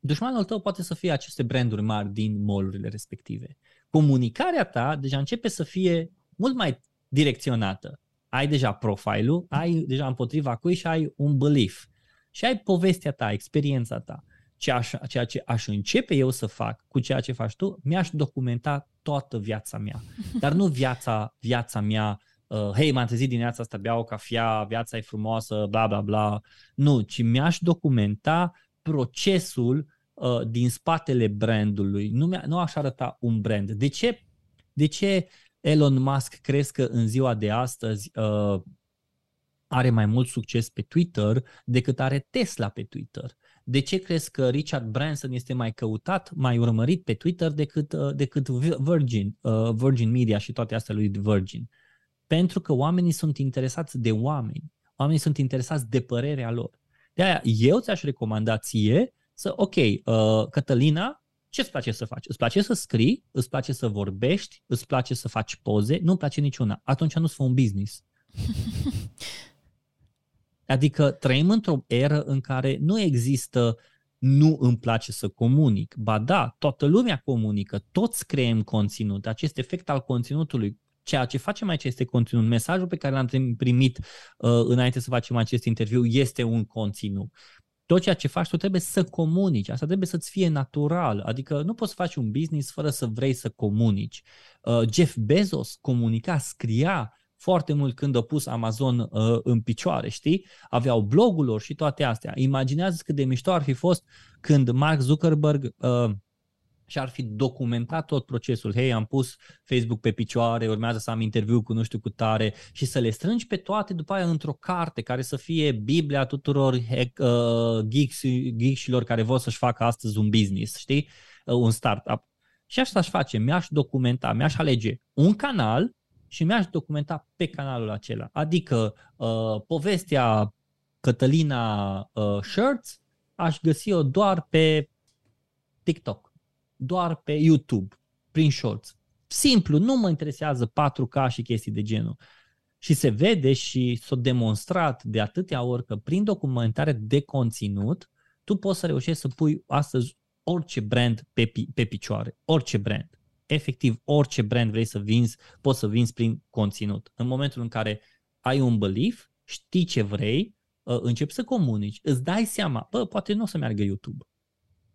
dușmanul tău poate să fie aceste branduri mari din molurile respective. Comunicarea ta deja începe să fie mult mai direcționată. Ai deja profilul, ai deja împotriva cui și ai un belief. Și ai povestea ta, experiența ta ce aș, ceea ce aș începe eu să fac cu ceea ce faci tu, mi-aș documenta toată viața mea. Dar nu viața, viața mea, uh, hei, m-am trezit dimineața asta, beau o cafea, viața e frumoasă, bla, bla, bla. Nu, ci mi-aș documenta procesul uh, din spatele brandului. Nu, nu aș arăta un brand. De ce, de ce Elon Musk crezi că în ziua de astăzi uh, are mai mult succes pe Twitter decât are Tesla pe Twitter? De ce crezi că Richard Branson este mai căutat, mai urmărit pe Twitter decât, uh, decât Virgin, uh, Virgin Media și toate astea lui Virgin? Pentru că oamenii sunt interesați de oameni. Oamenii sunt interesați de părerea lor. De aia eu ți-aș recomanda ție să, ok, uh, Cătălina, ce îți place să faci? Îți place să scrii? Îți place să vorbești? Îți place să faci poze? Nu-mi place niciuna. Atunci nu-ți fă un business. Adică trăim într-o eră în care nu există nu îmi place să comunic. Ba da, toată lumea comunică, toți creăm conținut. Acest efect al conținutului, ceea ce facem aici este conținut. Mesajul pe care l-am primit uh, înainte să facem acest interviu este un conținut. Tot ceea ce faci tu trebuie să comunici, asta trebuie să-ți fie natural, adică nu poți să faci un business fără să vrei să comunici. Uh, Jeff Bezos comunica, scria, foarte mult când au pus Amazon uh, în picioare, știi? Aveau blogul lor și toate astea. Imaginează cât de mișto ar fi fost când Mark Zuckerberg uh, și-ar fi documentat tot procesul. Hei, am pus Facebook pe picioare, urmează să am interviu cu nu știu cu tare și să le strângi pe toate după aia într-o carte care să fie Biblia tuturor hack, uh, geeks, geeksilor care vor să-și facă astăzi un business, știi? Uh, un startup. Și așa aș face, mi-aș documenta, mi-aș alege un canal și mi-aș documenta pe canalul acela. Adică uh, povestea Cătălina uh, Shirts aș găsi-o doar pe TikTok, doar pe YouTube, prin shorts. Simplu, nu mă interesează 4K și chestii de genul. Și se vede și s-a demonstrat de atâtea ori că prin documentare de conținut tu poți să reușești să pui astăzi orice brand pe, pe picioare, orice brand efectiv orice brand vrei să vinzi, poți să vinzi prin conținut. În momentul în care ai un belief, știi ce vrei, uh, începi să comunici, îți dai seama, bă, poate nu o să meargă YouTube.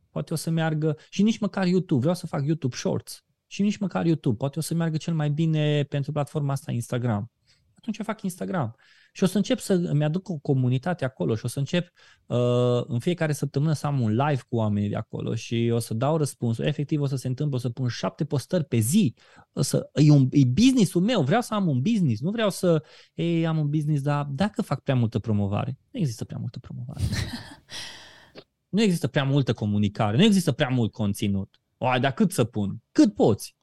Poate o să meargă și nici măcar YouTube, vreau să fac YouTube Shorts și nici măcar YouTube, poate o să meargă cel mai bine pentru platforma asta Instagram. Atunci fac Instagram. Și o să încep să îmi aduc o comunitate acolo și o să încep uh, în fiecare săptămână să am un live cu oamenii de acolo și o să dau răspunsul. Efectiv o să se întâmple, o să pun șapte postări pe zi. O să, e, un, e business-ul meu, vreau să am un business, nu vreau să, ei, am un business, dar dacă fac prea multă promovare, nu există prea multă promovare. nu există prea multă comunicare, nu există prea mult conținut. O, dar cât să pun? Cât poți?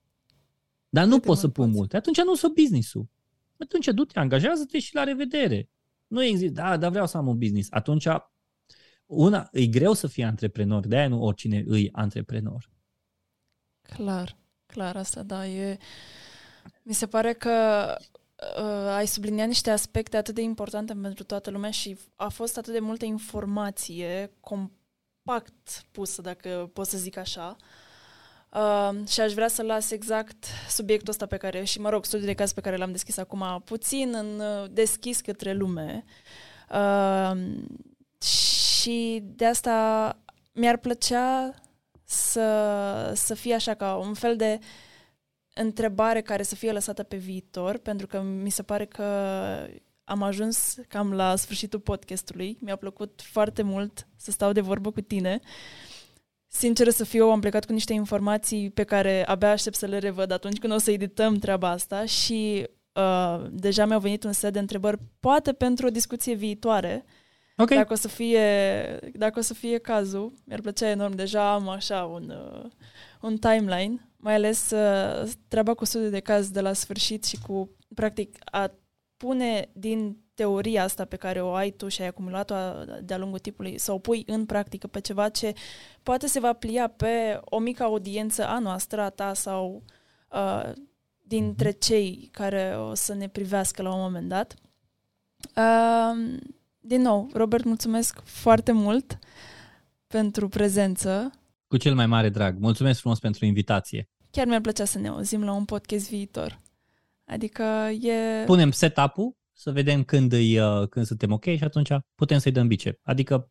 Dar nu poți să pun poți. multe. Atunci nu sunt business-ul. Atunci du-te, angajează-te și la revedere. Nu există, da, dar vreau să am un business. Atunci, una, e greu să fii antreprenor, de-aia nu oricine îi antreprenor. Clar, clar asta, da. E... Mi se pare că uh, ai subliniat niște aspecte atât de importante pentru toată lumea și a fost atât de multă informație compact pusă, dacă pot să zic așa. Uh, Uh, și aș vrea să las exact subiectul ăsta pe care, și mă rog, studiul de caz pe care l-am deschis acum, puțin în uh, deschis către lume. Uh, și de asta mi-ar plăcea să, să fie așa ca un fel de întrebare care să fie lăsată pe viitor, pentru că mi se pare că am ajuns cam la sfârșitul podcastului. Mi-a plăcut foarte mult să stau de vorbă cu tine. Uh, Sincer să fiu, am plecat cu niște informații pe care abia aștept să le revăd atunci când o să edităm treaba asta și uh, deja mi-au venit un set de întrebări, poate pentru o discuție viitoare, okay. dacă, o să fie, dacă o să fie cazul. Mi-ar plăcea enorm, deja am așa un, uh, un timeline, mai ales uh, treaba cu studiul de caz de la sfârșit și cu, practic, a pune din teoria asta pe care o ai tu și ai acumulat-o de-a lungul timpului, să o pui în practică pe ceva ce poate se va plia pe o mică audiență a noastră, a ta sau uh, dintre mhm. cei care o să ne privească la un moment dat. Uh, din nou, Robert, mulțumesc foarte mult pentru prezență. Cu cel mai mare drag. Mulțumesc frumos pentru invitație. Chiar mi-ar plăcea să ne auzim la un podcast viitor. Adică e... Punem setup-ul să vedem când, îi, uh, când suntem ok și atunci putem să-i dăm bice. Adică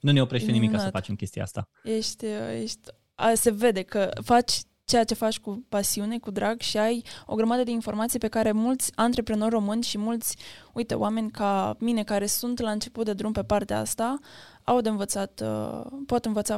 nu ne oprește nimic ca să facem chestia asta. Ești, uh, ești, a, se vede că faci ceea ce faci cu pasiune, cu drag și ai o grămadă de informații pe care mulți antreprenori români și mulți, uite, oameni ca mine care sunt la început de drum pe partea asta, au de învățat, uh, pot învăța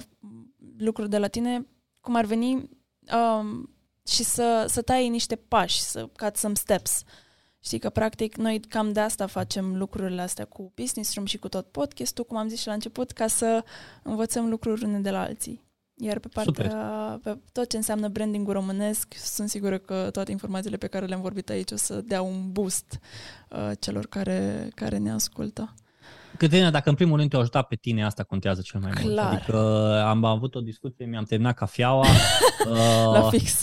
lucruri de la tine, cum ar veni um, și să, să tai niște pași, să cut some steps. Uh, Știi că, practic, noi cam de asta facem lucrurile astea cu Business Room și cu tot podcastul, cum am zis și la început, ca să învățăm lucruri unele de la alții. Iar pe partea, Super. pe tot ce înseamnă branding românesc, sunt sigură că toate informațiile pe care le-am vorbit aici o să dea un boost uh, celor care, care ne ascultă. Cătălina, dacă în primul rând te-a ajutat pe tine, asta contează cel mai Clar. mult. Adică am avut o discuție, mi-am terminat cafeaua. uh, la fix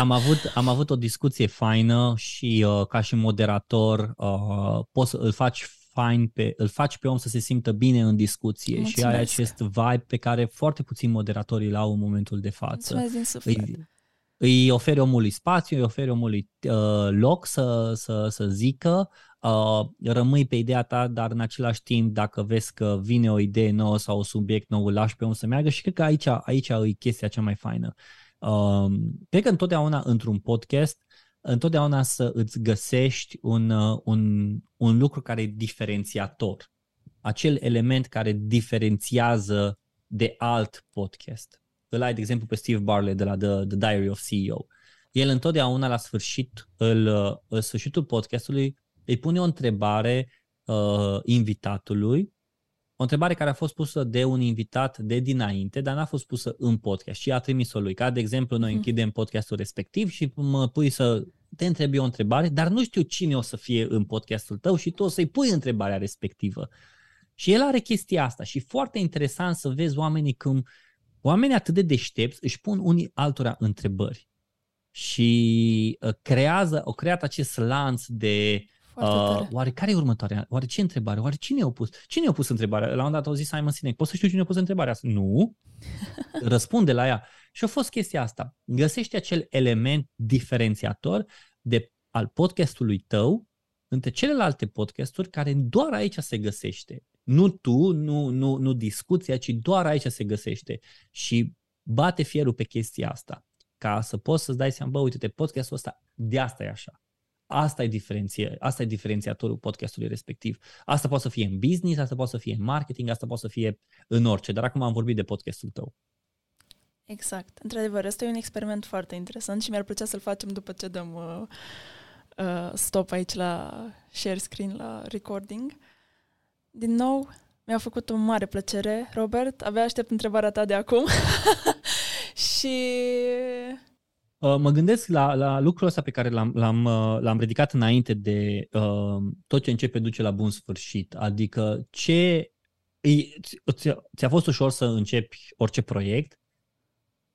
am avut, am avut o discuție faină și uh, ca și moderator uh, poți să îl faci fain pe, îl faci pe om să se simtă bine în discuție Mulțumesc. și ai acest vibe pe care foarte puțini moderatori îl au în momentul de față. Mulțumesc din suflet. Îi, îi oferi omului spațiu, îi oferi omului uh, loc să, să, să zică, uh, rămâi pe ideea ta, dar în același timp, dacă vezi că vine o idee nouă sau un subiect nou, îl lași pe om să meargă și cred că aici, aici e chestia cea mai faină. Um, cred că întotdeauna într-un podcast, întotdeauna să îți găsești un, uh, un, un lucru care e diferențiator. Acel element care diferențiază de alt podcast. Îl ai, de exemplu, pe Steve Barley de la The, The Diary of CEO. El întotdeauna la sfârșit, îl, uh, în sfârșitul podcastului, îi pune o întrebare uh, invitatului o întrebare care a fost pusă de un invitat de dinainte, dar n-a fost pusă în podcast și a trimis-o lui. Ca de exemplu, noi mhm. închidem podcastul respectiv și mă pui să te întrebi o întrebare, dar nu știu cine o să fie în podcastul tău și tu o să-i pui întrebarea respectivă. Și el are chestia asta și foarte interesant să vezi oamenii cum oamenii atât de deștepți își pun unii altora întrebări și uh, creează, au creat acest lanț de Uh, oare care e următoarea? Oare ce întrebare? Oare cine a pus? Cine a pus întrebarea? La un moment dat au zis Simon Sinek, poți să știu cine a pus întrebarea asta? Nu. Răspunde la ea. Și a fost chestia asta. Găsește acel element diferențiator de al podcastului tău între celelalte podcasturi care doar aici se găsește. Nu tu, nu, nu, nu discuția, ci doar aici se găsește. Și bate fierul pe chestia asta. Ca să poți să-ți dai seama, bă, uite-te, podcastul ăsta de asta e așa Asta e, diferenție, asta e diferențiatorul podcastului respectiv. Asta poate să fie în business, asta poate să fie în marketing, asta poate să fie în orice. Dar acum am vorbit de podcastul tău. Exact. Într-adevăr, ăsta e un experiment foarte interesant și mi-ar plăcea să-l facem după ce dăm uh, uh, stop aici la share screen, la recording. Din nou, mi-a făcut o mare plăcere, Robert. Abia aștept întrebarea ta de acum. și Uh, mă gândesc la, la lucrul ăsta pe care l-am, l-am, uh, l-am ridicat înainte de uh, tot ce începe duce la bun sfârșit. Adică ce ți-a, ți-a fost ușor să începi orice proiect,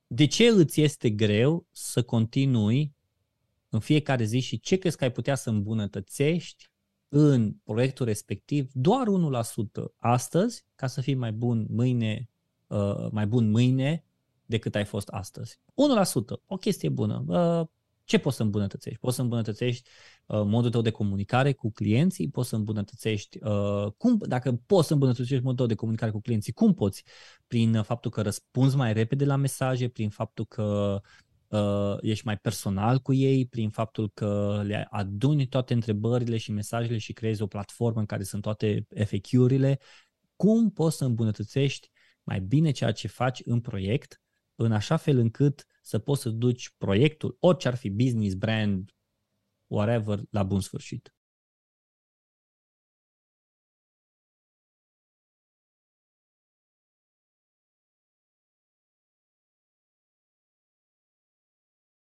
de ce îți este greu să continui în fiecare zi și ce crezi că ai putea să îmbunătățești în proiectul respectiv? Doar 1% astăzi ca să fii mai bun mâine, uh, mai bun mâine decât ai fost astăzi. 1%, o chestie bună. Uh, ce poți să îmbunătățești? Poți să îmbunătățești uh, modul tău de comunicare cu clienții, poți să îmbunătățești, uh, cum, dacă poți să îmbunătățești modul tău de comunicare cu clienții, cum poți? Prin faptul că răspunzi mai repede la mesaje, prin faptul că uh, ești mai personal cu ei, prin faptul că le aduni toate întrebările și mesajele și creezi o platformă în care sunt toate FAQ-urile. Cum poți să îmbunătățești mai bine ceea ce faci în proiect în așa fel încât să poți să duci proiectul, orice ar fi business, brand, whatever, la bun sfârșit.